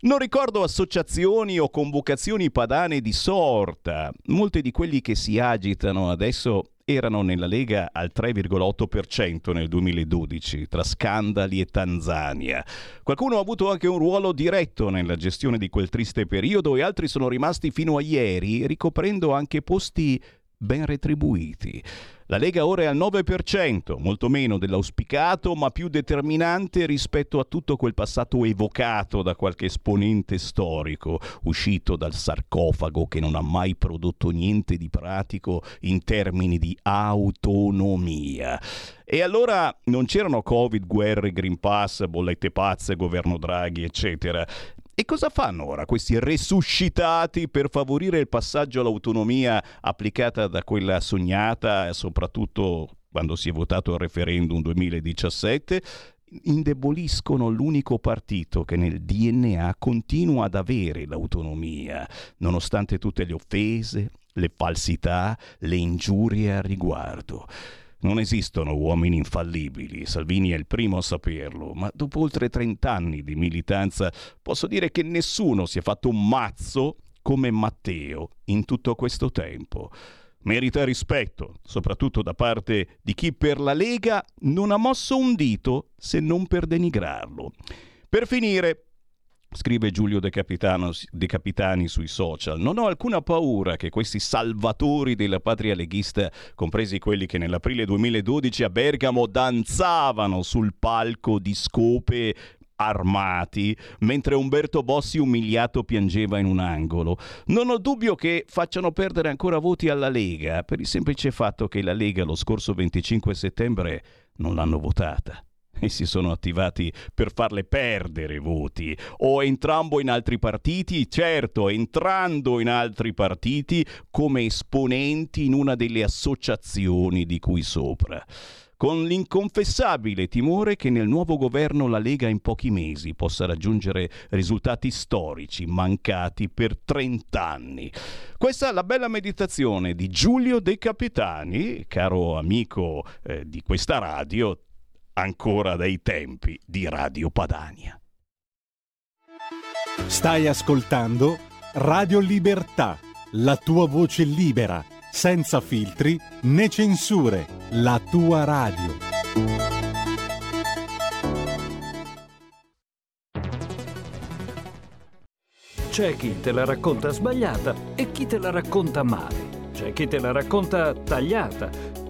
Non ricordo associazioni o convocazioni padane di sorta. Molti di quelli che si agitano adesso erano nella Lega al 3,8% nel 2012, tra scandali e Tanzania. Qualcuno ha avuto anche un ruolo diretto nella gestione di quel triste periodo e altri sono rimasti fino a ieri ricoprendo anche posti ben retribuiti. La Lega ora è al 9%, molto meno dell'auspicato, ma più determinante rispetto a tutto quel passato evocato da qualche esponente storico, uscito dal sarcofago che non ha mai prodotto niente di pratico in termini di autonomia. E allora non c'erano Covid, guerre, Green Pass, bollette pazze, governo Draghi, eccetera. E cosa fanno ora questi resuscitati per favorire il passaggio all'autonomia applicata da quella sognata, soprattutto quando si è votato il referendum 2017? indeboliscono l'unico partito che nel DNA continua ad avere l'autonomia, nonostante tutte le offese, le falsità, le ingiurie a riguardo. Non esistono uomini infallibili, Salvini è il primo a saperlo, ma dopo oltre 30 anni di militanza posso dire che nessuno si è fatto un mazzo come Matteo in tutto questo tempo. Merita rispetto, soprattutto da parte di chi per la Lega non ha mosso un dito se non per denigrarlo. Per finire, Scrive Giulio De, Capitano, De, Capitani sui social. Non ho alcuna paura che questi salvatori della patria leghista, compresi quelli che nell'aprile 2012 a Bergamo danzavano sul palco di scope armati, mentre Umberto Bossi umiliato piangeva in un angolo. Non ho dubbio che facciano perdere ancora voti alla Lega, per il semplice fatto che la Lega lo scorso 25 settembre non l'hanno votata e si sono attivati per farle perdere voti o entrambo in altri partiti, certo, entrando in altri partiti come esponenti in una delle associazioni di cui sopra con l'inconfessabile timore che nel nuovo governo la Lega in pochi mesi possa raggiungere risultati storici mancati per 30 anni. Questa è la bella meditazione di Giulio De Capitani, caro amico eh, di questa radio, ancora dai tempi di Radio Padania.
Stai ascoltando Radio Libertà, la tua voce libera, senza filtri né censure, la tua radio.
C'è chi te la racconta sbagliata e chi te la racconta male. C'è chi te la racconta tagliata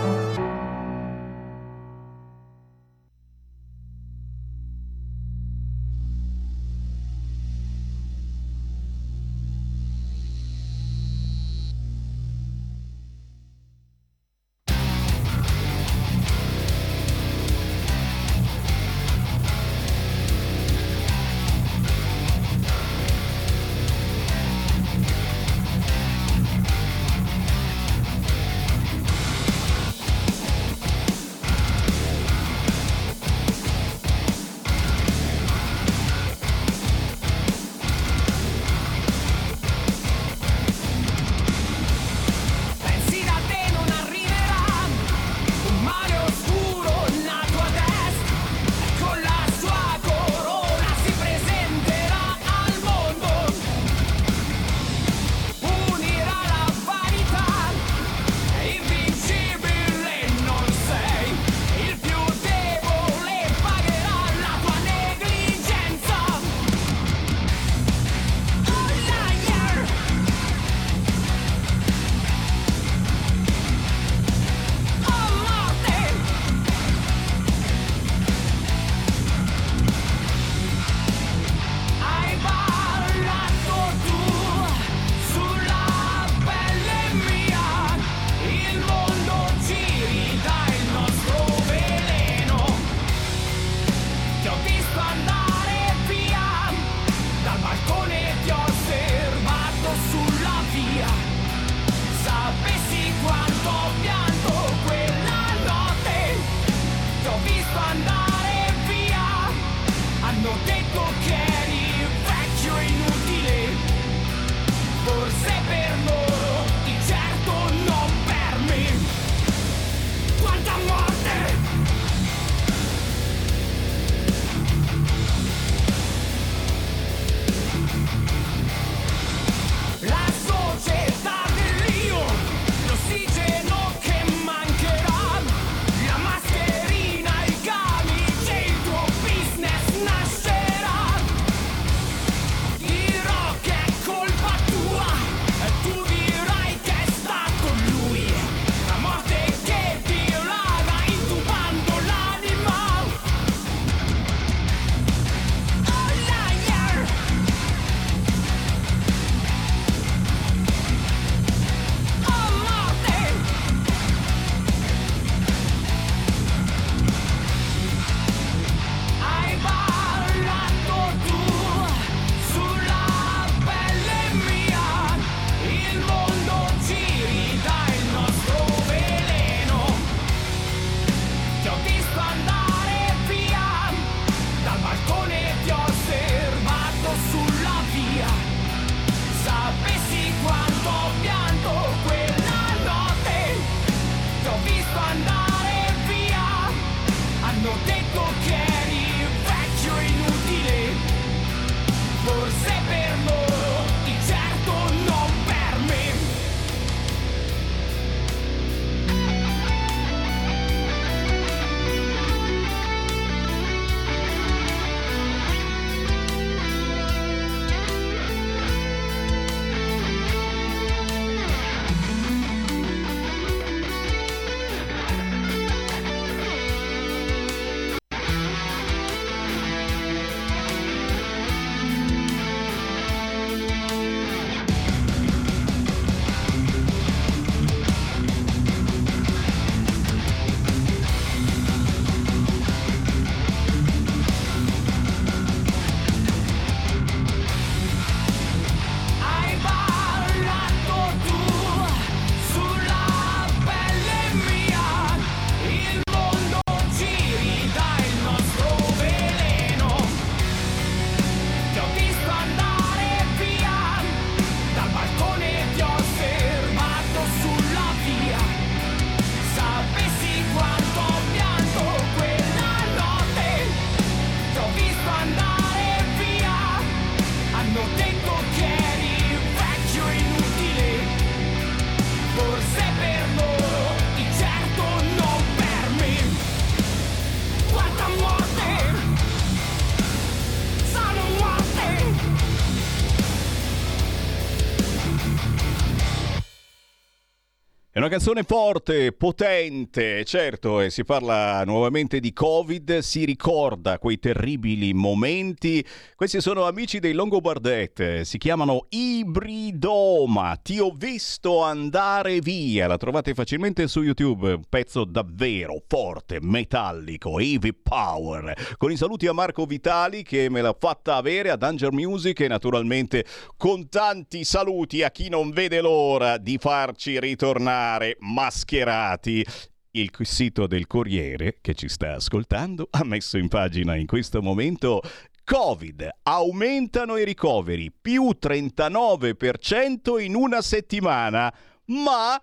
Canzone forte, potente, certo, e si parla nuovamente di Covid, si ricorda quei terribili momenti. Questi sono amici dei Longobardet, si chiamano Ibridoma. Ti ho visto andare via. La trovate facilmente su YouTube, un pezzo davvero forte, metallico, heavy power. Con i saluti a Marco Vitali che me l'ha fatta avere a Danger Music e naturalmente con tanti saluti a chi non vede l'ora di farci ritornare mascherati. Il sito del Corriere, che ci sta ascoltando, ha messo in pagina in questo momento Covid, aumentano i ricoveri, più 39% in una settimana, ma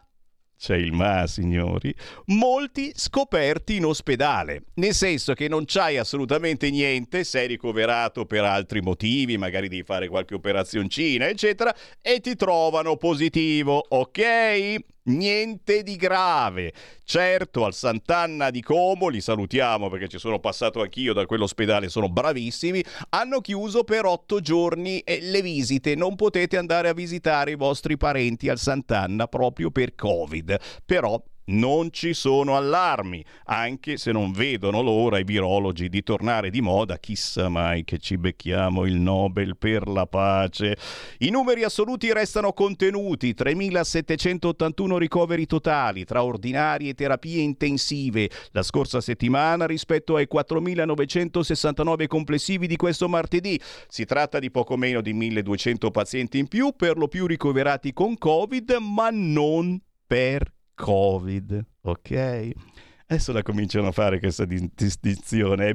c'è il ma, signori, molti scoperti in ospedale, nel senso che non c'hai assolutamente niente, sei ricoverato per altri motivi, magari devi fare qualche operazioncina, eccetera, e ti trovano positivo, ok? Niente di grave. Certo, al Sant'Anna di Como, li salutiamo perché ci sono passato anch'io da quell'ospedale, sono bravissimi, hanno chiuso per otto giorni le visite. Non potete andare a visitare i vostri parenti al Sant'Anna proprio per Covid. Però non ci sono allarmi, anche se non vedono l'ora i virologi di tornare di moda, chissà mai che ci becchiamo il Nobel per la pace. I numeri assoluti restano contenuti, 3.781 ricoveri totali tra ordinari e terapie intensive la scorsa settimana rispetto ai 4.969 complessivi di questo martedì. Si tratta di poco meno di 1.200 pazienti in più, per lo più ricoverati con Covid, ma non per Covid, ok? Adesso la cominciano a fare questa distinzione.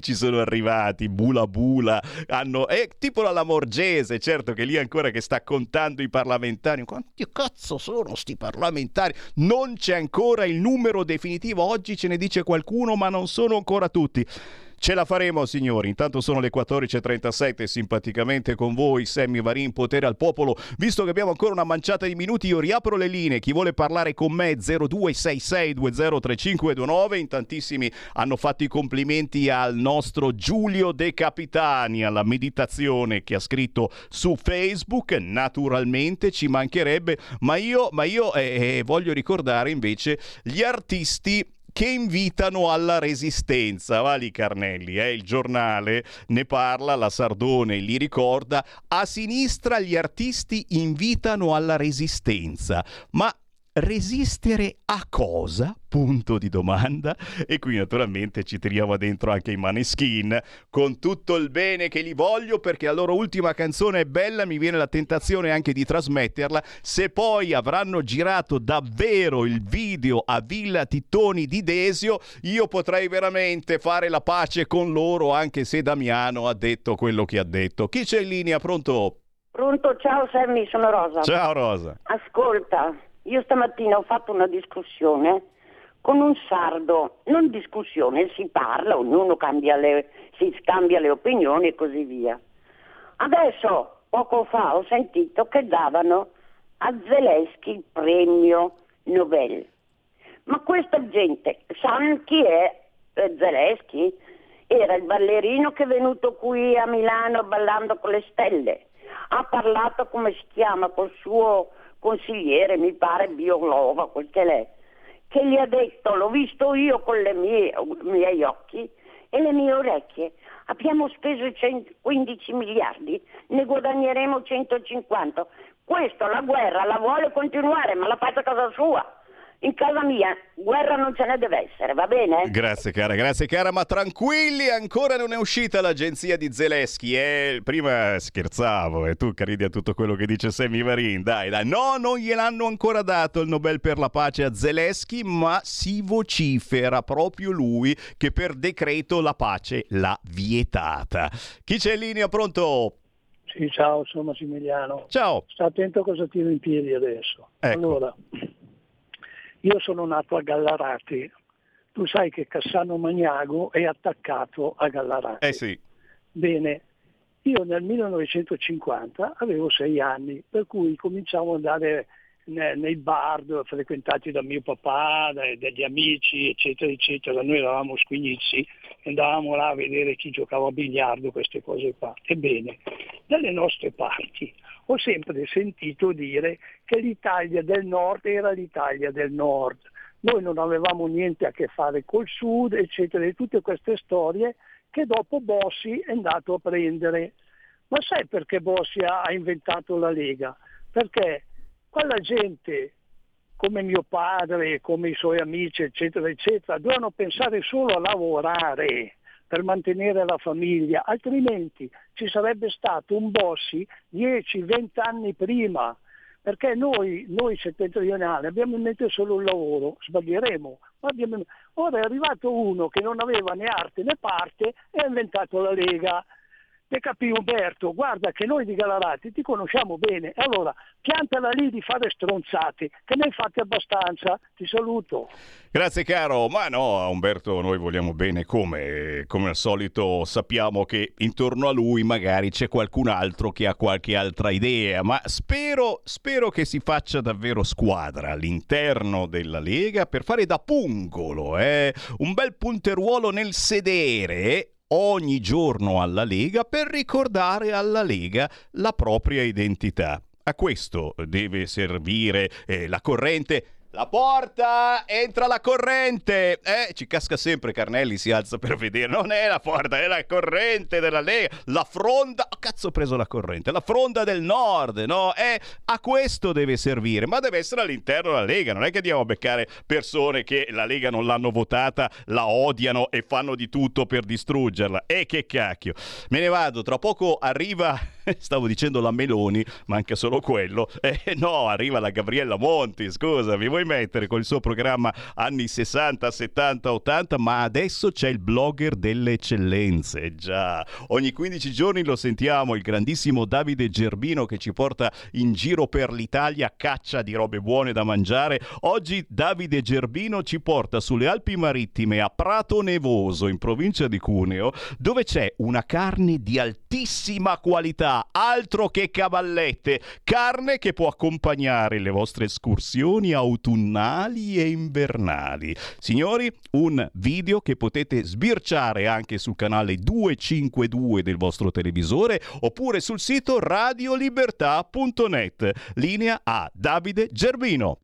Ci sono arrivati, bula bula. Hanno... È tipo la Lamorgese, certo che lì ancora che sta contando i parlamentari. Quanti cazzo sono sti parlamentari? Non c'è ancora il numero definitivo. Oggi ce ne dice qualcuno, ma non sono ancora tutti. Ce la faremo, signori. Intanto sono le 14.37. Simpaticamente con voi, Sammy Varin, potere al popolo. Visto che abbiamo ancora una manciata di minuti, io riapro le linee. Chi vuole parlare con me, 0266203529. In tantissimi hanno fatto i complimenti al nostro Giulio De Capitani, alla meditazione che ha scritto su Facebook. Naturalmente ci mancherebbe, ma io, ma io eh, eh voglio ricordare invece gli artisti che invitano alla resistenza. Vali Carnelli, eh? il giornale ne parla, la Sardone li ricorda. A sinistra gli artisti invitano alla resistenza, ma resistere a cosa? Punto di domanda. E qui naturalmente ci tiriamo dentro anche i Maneskin con tutto il bene che li voglio perché la loro ultima canzone è bella, mi viene la tentazione anche di trasmetterla. Se poi avranno girato davvero il video a Villa Tittoni di Desio, io potrei veramente fare la pace con loro anche se Damiano ha detto quello che ha detto. Chi c'è in linea? Pronto?
Pronto, ciao Sammy, sono Rosa.
Ciao Rosa.
Ascolta, io stamattina ho fatto una discussione con un sardo, non discussione, si parla, ognuno le, si scambia le opinioni e così via. Adesso, poco fa, ho sentito che davano a Zelensky il premio Nobel. Ma questa gente sa chi è eh, Zelensky? Era il ballerino che è venuto qui a Milano ballando con le stelle. Ha parlato, come si chiama, col suo consigliere, mi pare Biolova, quel che l'è, che gli ha detto, l'ho visto io con i miei occhi e le mie orecchie, abbiamo speso 15 miliardi, ne guadagneremo 150. Questo la guerra la vuole continuare, ma la fa a casa sua in casa mia guerra non ce ne deve essere, va bene?
Grazie cara, grazie cara, ma tranquilli, ancora non è uscita l'agenzia di Zelensky, eh? Prima scherzavo e tu credi a tutto quello che dice Sammy Varin, dai dai, no, non gliel'hanno ancora dato il Nobel per la pace a Zelensky, ma si vocifera proprio lui che per decreto la pace l'ha vietata. Chi c'è in linea, pronto?
Sì, ciao, sono Massimiliano.
Ciao.
Sta attento a cosa tiro in piedi adesso.
Ecco.
Allora, io sono nato a Gallarati, tu sai che Cassano Magnago è attaccato a Gallarati.
Eh sì.
Bene, io nel 1950 avevo sei anni, per cui cominciavo ad andare nei bar frequentati da mio papà, dagli amici, eccetera, eccetera. Noi eravamo squignizi, andavamo là a vedere chi giocava a biliardo, queste cose qua. Ebbene, dalle nostre parti ho sempre sentito dire che l'Italia del nord era l'Italia del nord. Noi non avevamo niente a che fare col sud, eccetera, e tutte queste storie che dopo Bossi è andato a prendere. Ma sai perché Bossi ha inventato la Lega? Perché quella gente come mio padre, come i suoi amici, eccetera, eccetera, dovevano pensare solo a lavorare per mantenere la famiglia, altrimenti ci sarebbe stato un Bossi 10-20 anni prima, perché noi, noi settentrionali abbiamo in mente solo il lavoro, sbaglieremo. abbiamo- Ora è arrivato uno che non aveva né arte né parte e ha inventato la Lega. Te capì Umberto, guarda che noi di Galarati ti conosciamo bene, allora piantala lì di fare stronzate, che ne hai fatte abbastanza, ti saluto.
Grazie caro, ma no, Umberto noi vogliamo bene come, come al solito sappiamo che intorno a lui magari c'è qualcun altro che ha qualche altra idea, ma spero, spero che si faccia davvero squadra all'interno della Lega per fare da pungolo, eh? un bel punteruolo nel sedere ogni giorno alla Lega per ricordare alla Lega la propria identità. A questo deve servire eh, la corrente. La porta! Entra la corrente! Eh, ci casca sempre Carnelli, si alza per vedere. Non è la porta, è la corrente della Lega. La fronda... Oh, cazzo ho preso la corrente. La fronda del nord, no? Eh, a questo deve servire, ma deve essere all'interno della Lega. Non è che andiamo a beccare persone che la Lega non l'hanno votata, la odiano e fanno di tutto per distruggerla. E che cacchio. Me ne vado, tra poco arriva... Stavo dicendo la Meloni, manca solo quello. Eh no, arriva la Gabriella Monti, scusa, mi vuoi mettere con il suo programma anni 60, 70, 80, ma adesso c'è il blogger delle eccellenze, già. Ogni 15 giorni lo sentiamo, il grandissimo Davide Gerbino che ci porta in giro per l'Italia a caccia di robe buone da mangiare. Oggi Davide Gerbino ci porta sulle Alpi Marittime a Prato Nevoso, in provincia di Cuneo, dove c'è una carne di altissima qualità, altro che cavallette, carne che può accompagnare le vostre escursioni autunnali e invernali. Signori, un video che potete sbirciare anche sul canale 252 del vostro televisore oppure sul sito radiolibertà.net. Linea a Davide Gerbino.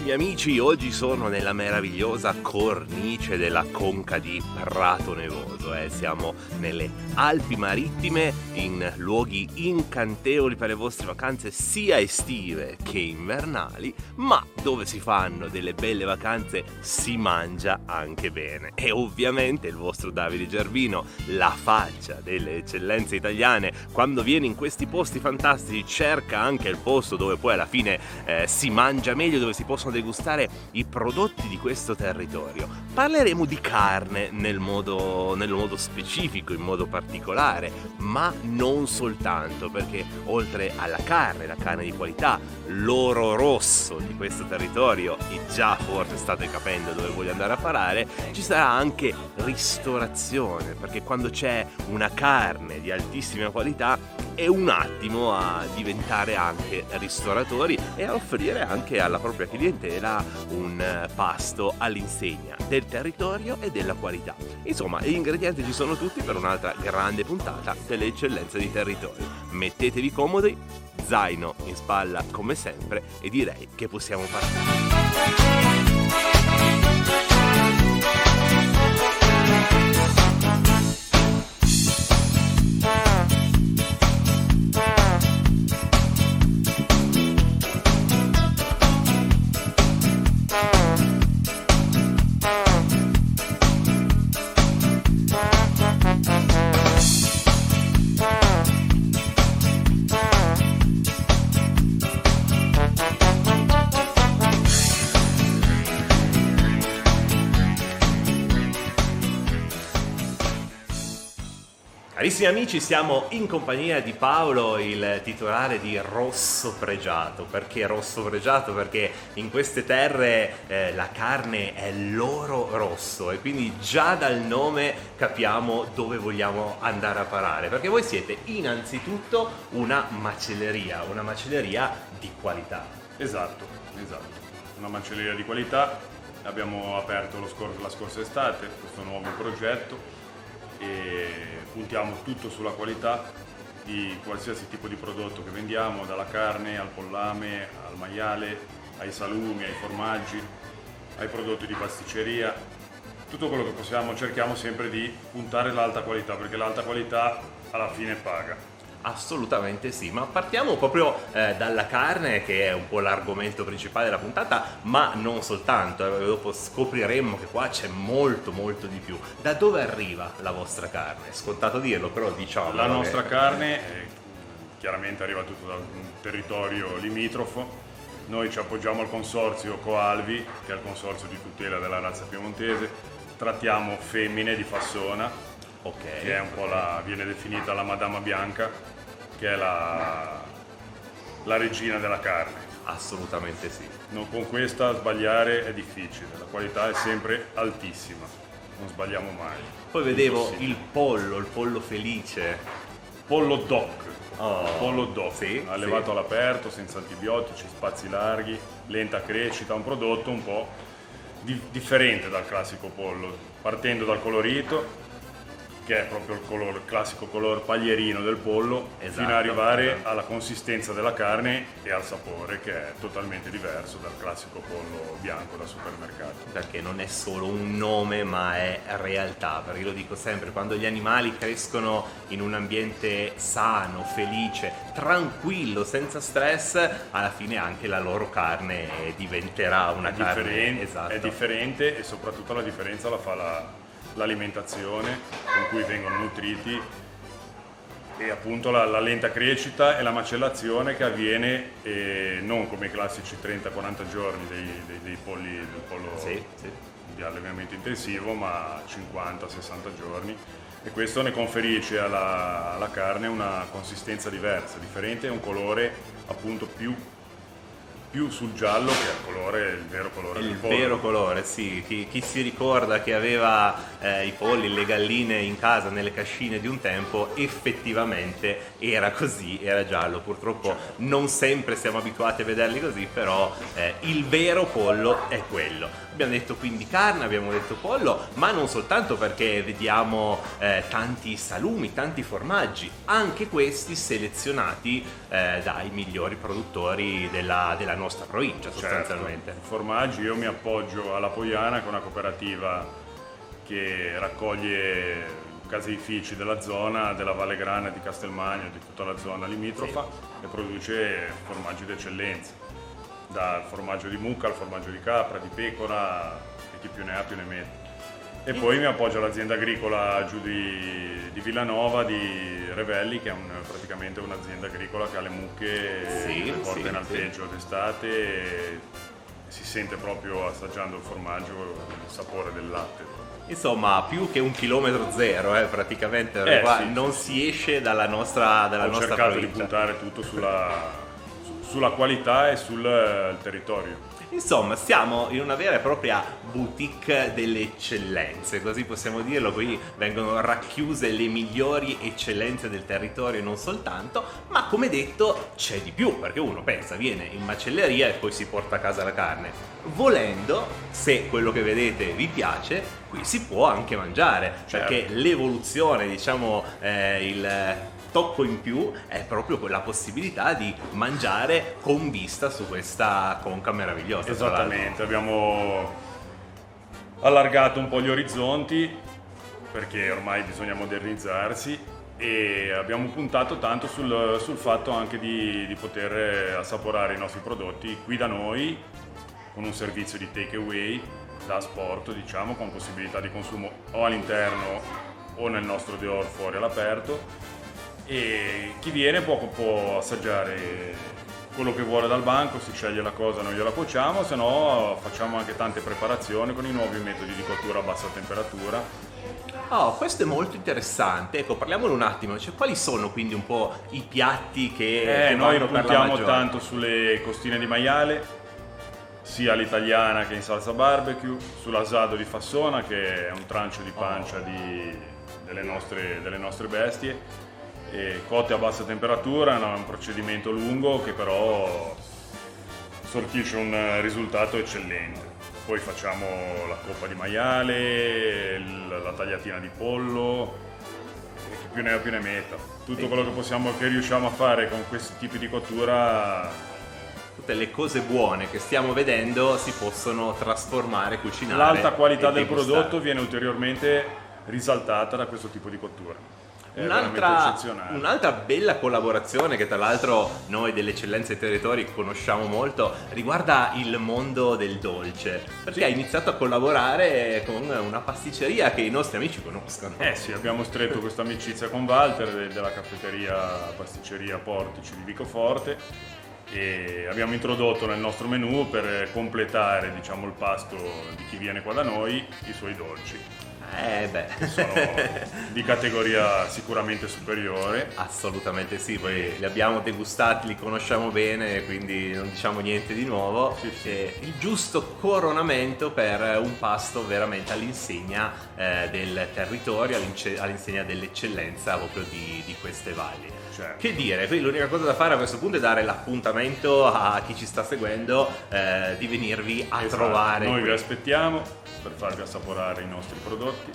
Carissimi amici, oggi sono nella meravigliosa cornice della conca di Prato Nevoso. eh. Siamo nelle Alpi Marittime, in luoghi incantevoli per le vostre vacanze sia estive che invernali, ma dove si fanno delle belle vacanze si mangia anche bene. E ovviamente il vostro Davide Gervino, la faccia delle eccellenze italiane, quando viene in questi posti fantastici cerca anche il posto dove poi alla fine eh, si mangia meglio, dove si possono degustare i prodotti di questo territorio. Parleremo di carne nel modo, nel modo specifico, in modo particolare, ma non soltanto, perché oltre alla carne, la carne di qualità, l'oro rosso di questo territorio, e già forse state capendo dove voglio andare a parare, ci sarà anche ristorazione, perché quando c'è una carne di altissima qualità è un attimo a diventare anche ristoratori e a offrire anche alla propria clientela un eh, pasto all'insegna del territorio e della qualità. Insomma, gli ingredienti ci sono tutti per un'altra grande puntata delle eccellenze di territorio. Mettetevi comodi, zaino in spalla come sempre e direi che possiamo partire. Carissimi amici, siamo in compagnia di Paolo, il titolare di Rosso Pregiato. Perché Rosso Pregiato? Perché in queste terre eh, la carne è l'oro rosso e quindi già dal nome capiamo dove vogliamo andare a parare. Perché voi siete innanzitutto una macelleria, una macelleria di qualità.
Esatto, esatto. Una macelleria di qualità. Abbiamo aperto scor- la scorsa estate questo nuovo progetto e puntiamo tutto sulla qualità di qualsiasi tipo di prodotto che vendiamo, dalla carne al pollame, al maiale, ai salumi, ai formaggi, ai prodotti di pasticceria. Tutto quello che possiamo cerchiamo sempre di puntare l'alta qualità perché l'alta qualità alla fine paga.
Assolutamente sì, ma partiamo proprio eh, dalla carne che è un po' l'argomento principale della puntata, ma non soltanto, eh, dopo scopriremo che qua c'è molto molto di più. Da dove arriva la vostra carne? È scontato dirlo, però diciamo...
La nostra carne eh, chiaramente arriva tutto da un territorio limitrofo, noi ci appoggiamo al consorzio Coalvi, che è il consorzio di tutela della razza piemontese, trattiamo femmine di Fassona,
Ok.
che è un po' la, viene definita la Madama Bianca, che è la, la regina della carne.
Assolutamente sì.
Non- con questa sbagliare è difficile, la qualità è sempre altissima, non sbagliamo mai.
Poi vedevo il pollo, il pollo felice.
Pollo doc.
Oh,
Pollo doc,
sì,
allevato
sì.
all'aperto, senza antibiotici, spazi larghi, lenta crescita, un prodotto un po' di- differente dal classico pollo, partendo dal colorito, che è proprio il, color- il classico color paglierino del pollo,
Esatto,
fino ad arrivare
esatto.
alla consistenza della carne e al sapore che è totalmente diverso dal classico pollo bianco da supermercato.
Perché non è solo un nome, ma è realtà. Perché lo dico sempre, quando gli animali crescono in un ambiente sano, felice, tranquillo, senza stress, alla fine anche la loro carne diventerà una
è
carne esatto.
è differente e soprattutto la differenza la fa la- l'alimentazione con cui vengono nutriti e appunto la, la lenta crescita e la macellazione che avviene eh, non come i classici 30-40 giorni dei, dei- dei polli del pollo
Sì, sì.
di allevamento intensivo ma 50-60 giorni e questo ne conferisce alla, alla carne una consistenza diversa, differente e un colore appunto più, più sul giallo che il colore, il vero colore del
Il
pollo.
vero colore, sì. Chi, chi si ricorda che aveva eh, i polli, le galline in casa, nelle cascine di un tempo, effettivamente era così, era giallo. Purtroppo non sempre siamo abituati a vederli così, però eh, il vero pollo è quello. Abbiamo detto quindi carne, abbiamo detto pollo, ma non soltanto perché vediamo eh, tanti salumi, tanti formaggi, anche questi selezionati eh, dai migliori produttori della, della nostra provincia sostanzialmente.
Certo. Formaggi, io mi appoggio alla Poiana che è una cooperativa che raccoglie caseifici della zona, della Valle Grana, di Castelmagno, di tutta la zona limitrofa e produce formaggi d'eccellenza, dal formaggio di mucca al formaggio di capra, di pecora e chi più ne ha più ne mette. E poi mi appoggio all'azienda agricola giù di, di Villanova, di Revelli, che è un- praticamente un'azienda agricola che ha le mucche
Sì,
che porta
sì,
in alpeggio d'estate e si sente proprio assaggiando il formaggio il sapore del latte.
Insomma, più che un chilometro zero, eh, praticamente,
Eh,
qua
sì,
non si esce dalla nostra, dalla
Ho
nostra
cercato
provincia.
di puntare tutto sulla, su- sulla qualità e sul eh, territorio.
Insomma, siamo in una vera e propria boutique delle eccellenze, così possiamo dirlo. Qui vengono racchiuse le migliori eccellenze del territorio e non soltanto, ma come detto c'è di più, perché uno pensa, viene in macelleria e poi si porta a casa la carne. Volendo, se quello che vedete vi piace, qui si può anche mangiare, perché l'evoluzione, diciamo, eh, il tocco in più è proprio quella possibilità di mangiare con vista su questa conca meravigliosa.
Esattamente, abbiamo allargato un po' gli orizzonti perché ormai bisogna modernizzarsi e abbiamo puntato tanto sul, sul fatto anche di, di poter assaporare i nostri prodotti qui da noi con un servizio di take away da sport, diciamo, con possibilità di consumo o all'interno o nel nostro deor fuori all'aperto e chi viene può, può assaggiare quello che vuole dal banco, si sceglie la cosa, noi gliela cuociamo, se no facciamo anche tante preparazioni con i nuovi metodi di cottura a bassa temperatura.
Oh, questo è molto interessante. Ecco, parliamone un attimo. Cioè, quali sono quindi un po' i piatti che,
Eh,
che
noi puntiamo tanto sulle costine di maiale, sia all'italiana che in salsa barbecue, sull'asado di fassona che è un trancio di pancia di- delle, nostre, delle nostre bestie, e cotte a bassa temperatura, no, è un procedimento lungo che però sortisce un risultato eccellente. Poi facciamo la coppa di maiale, la tagliatina di pollo, più ne ho più ne metta. Tutto quello che possiamo, che riusciamo a fare con questi tipi di cottura
Tutte le cose buone che stiamo vedendo si possono trasformare, cucinare.
L'alta qualità del
degustare.
prodotto viene ulteriormente risaltata da questo tipo di cottura.
Un'altra, un'altra bella collaborazione che tra l'altro noi delle eccellenze dei territori conosciamo molto riguarda il mondo del dolce perché ha iniziato a collaborare con una pasticceria che i nostri amici conoscono.
Eh sì, abbiamo stretto questa amicizia con Walter de- della caffetteria pasticceria Portici di Vicoforte e abbiamo introdotto nel nostro menù per completare diciamo, il pasto di chi viene qua da noi i suoi dolci.
Eh beh.
Sono di categoria sicuramente superiore.
Assolutamente sì, poi li abbiamo degustati, li conosciamo bene, quindi non diciamo niente di nuovo. E il giusto coronamento per un pasto veramente all'insegna eh, del territorio, all'insegna dell'eccellenza proprio di, di queste valli. Che dire, quindi l'unica cosa da fare a questo punto è dare l'appuntamento a chi ci sta seguendo eh, di venirvi a
Esatto,
trovare.
Noi
qui.
vi aspettiamo per farvi assaporare i nostri prodotti.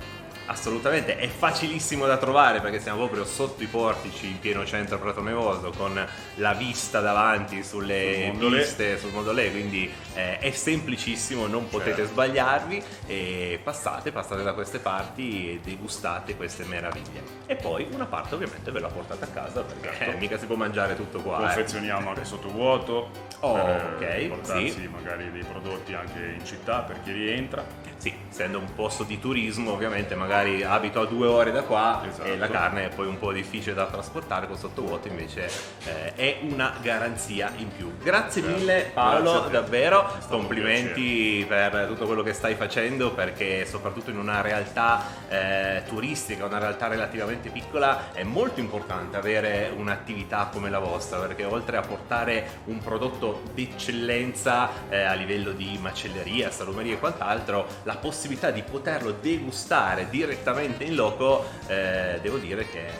Assolutamente, è facilissimo da trovare perché siamo proprio sotto i portici in pieno centro Prato Nevoso con la vista davanti sulle
Sul
piste, sul Mondolè, quindi eh, è semplicissimo, non potete
Certo.
sbagliarvi e passate, passate da queste parti e degustate queste meraviglie. E poi una parte ovviamente ve la portate a casa perché
Certo.
eh, mica si può mangiare tutto qua. eh.
Confezioniamo anche sotto vuoto
Oh,
per
ok,
portarsi
sì.
magari dei prodotti anche in città per chi rientra.
Sì, essendo un posto di turismo, ovviamente magari abito a due ore da qua
Esatto.
e la carne è poi un po' difficile da trasportare con sottovuoto, invece eh, è una garanzia in più. Grazie
Certo.
mille Paolo,
Grazie
davvero, complimenti per tutto quello che stai facendo perché soprattutto in una realtà eh, turistica, una realtà relativamente piccola, è molto importante avere un'attività come la vostra perché oltre a portare un prodotto d'eccellenza eh, a livello di macelleria, salumeria e quant'altro, la possibilità di poterlo degustare direttamente in loco, eh, devo dire che è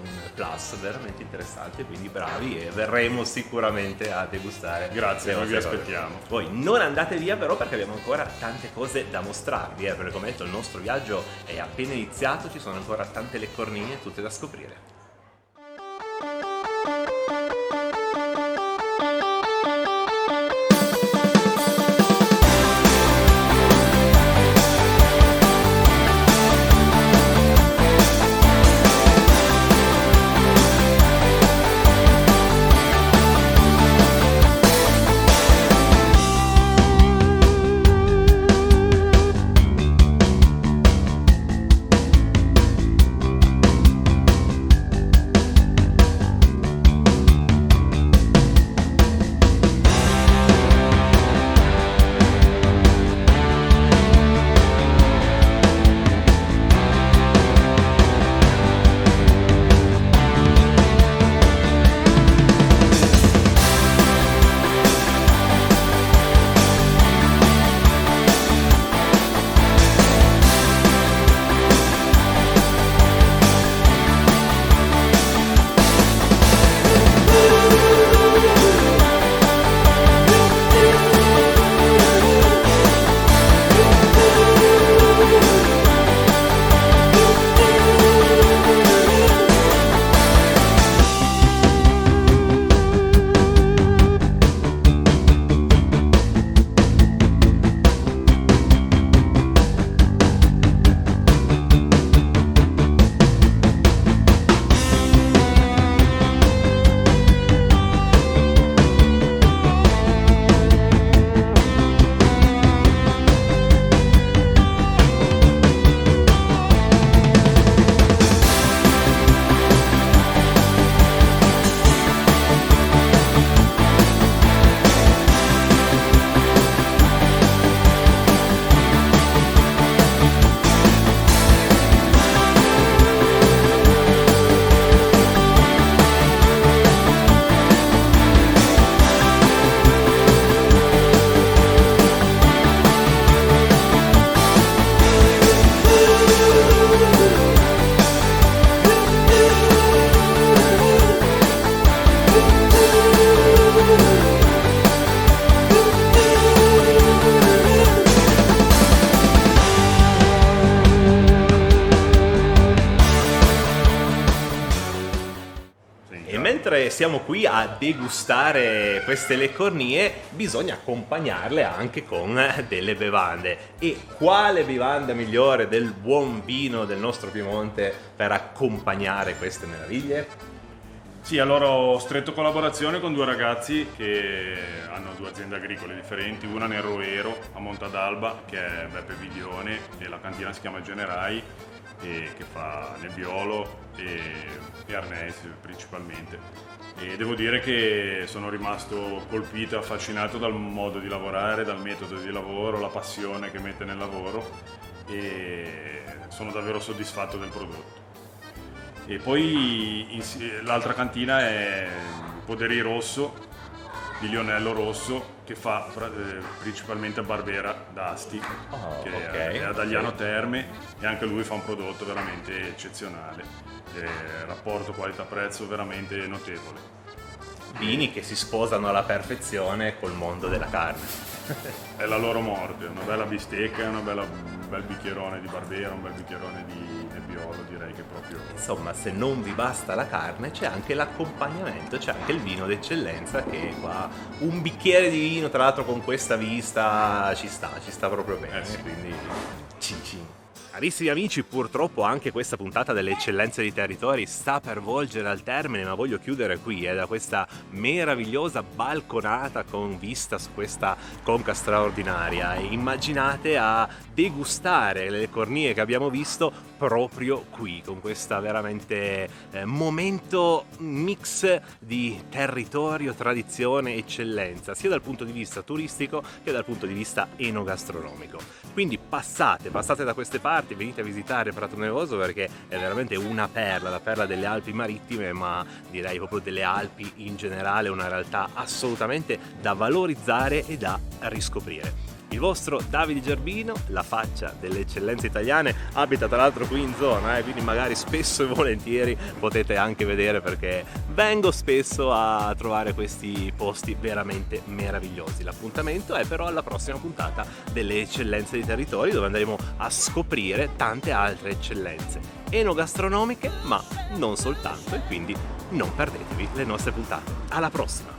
un plus veramente interessante, quindi bravi e verremo sicuramente a degustare.
Grazie, noi vi
vostre cose.
aspettiamo.
Voi non andate via però perché abbiamo ancora tante cose da mostrarvi, eh, perché come detto il nostro viaggio è appena iniziato, ci sono ancora tante le cornie tutte da scoprire. Siamo qui a degustare queste leccornie, bisogna accompagnarle anche con delle bevande. E quale bevanda migliore del buon vino del nostro Piemonte per accompagnare queste meraviglie?
Sì, allora ho stretto collaborazione con due ragazzi che hanno due aziende agricole differenti, una nel Roero a Montadalba che è Beppe Vidione e la cantina si chiama Generai e che fa nebbiolo e, e arnesi principalmente. E devo dire che sono rimasto colpito e affascinato dal modo di lavorare, dal metodo di lavoro, la passione che mette nel lavoro e sono davvero soddisfatto del prodotto. E poi in- l'altra cantina è Poderi Rosso, di Lionello Rosso, che fa eh, principalmente Barbera d'Asti, che
ok,
è ad Agliano
ok.
Terme e anche lui fa un prodotto veramente eccezionale. Eh, rapporto qualità-prezzo veramente notevole.
Vini che si sposano alla perfezione col mondo della carne.
È la loro morte, una bella bistecca, una bella- un bel bicchierone di Barbera, un bel bicchierone di Nebbiolo, direi che proprio...
Insomma, se non vi basta la carne, c'è anche l'accompagnamento, c'è anche il vino d'eccellenza che qua un bicchiere di vino, tra l'altro con questa vista, ci sta, ci sta proprio bene, quindi cin cin. Carissimi amici, purtroppo anche questa puntata delle eccellenze dei territori sta per volgere al termine, ma voglio chiudere qui, eh, da questa meravigliosa balconata con vista su questa conca straordinaria. Immaginate a degustare le cornie che abbiamo visto proprio qui, con questa veramente eh, momento mix di territorio, tradizione, eccellenza, sia dal punto di vista turistico che dal punto di vista enogastronomico. Quindi passate, passate da queste parti, venite a visitare Prato Nevoso perché è veramente una perla, la perla delle Alpi marittime, ma direi proprio delle Alpi in generale, una realtà assolutamente da valorizzare e da riscoprire. Il vostro Davide Gerbino, la faccia delle eccellenze italiane, abita tra l'altro qui in zona, eh, quindi magari spesso e volentieri potete anche vedere perché vengo spesso a trovare questi posti veramente meravigliosi. L'appuntamento è però alla prossima puntata delle eccellenze dei territori dove andremo a scoprire tante altre eccellenze enogastronomiche, ma non soltanto e quindi non perdetevi le nostre puntate. Alla prossima!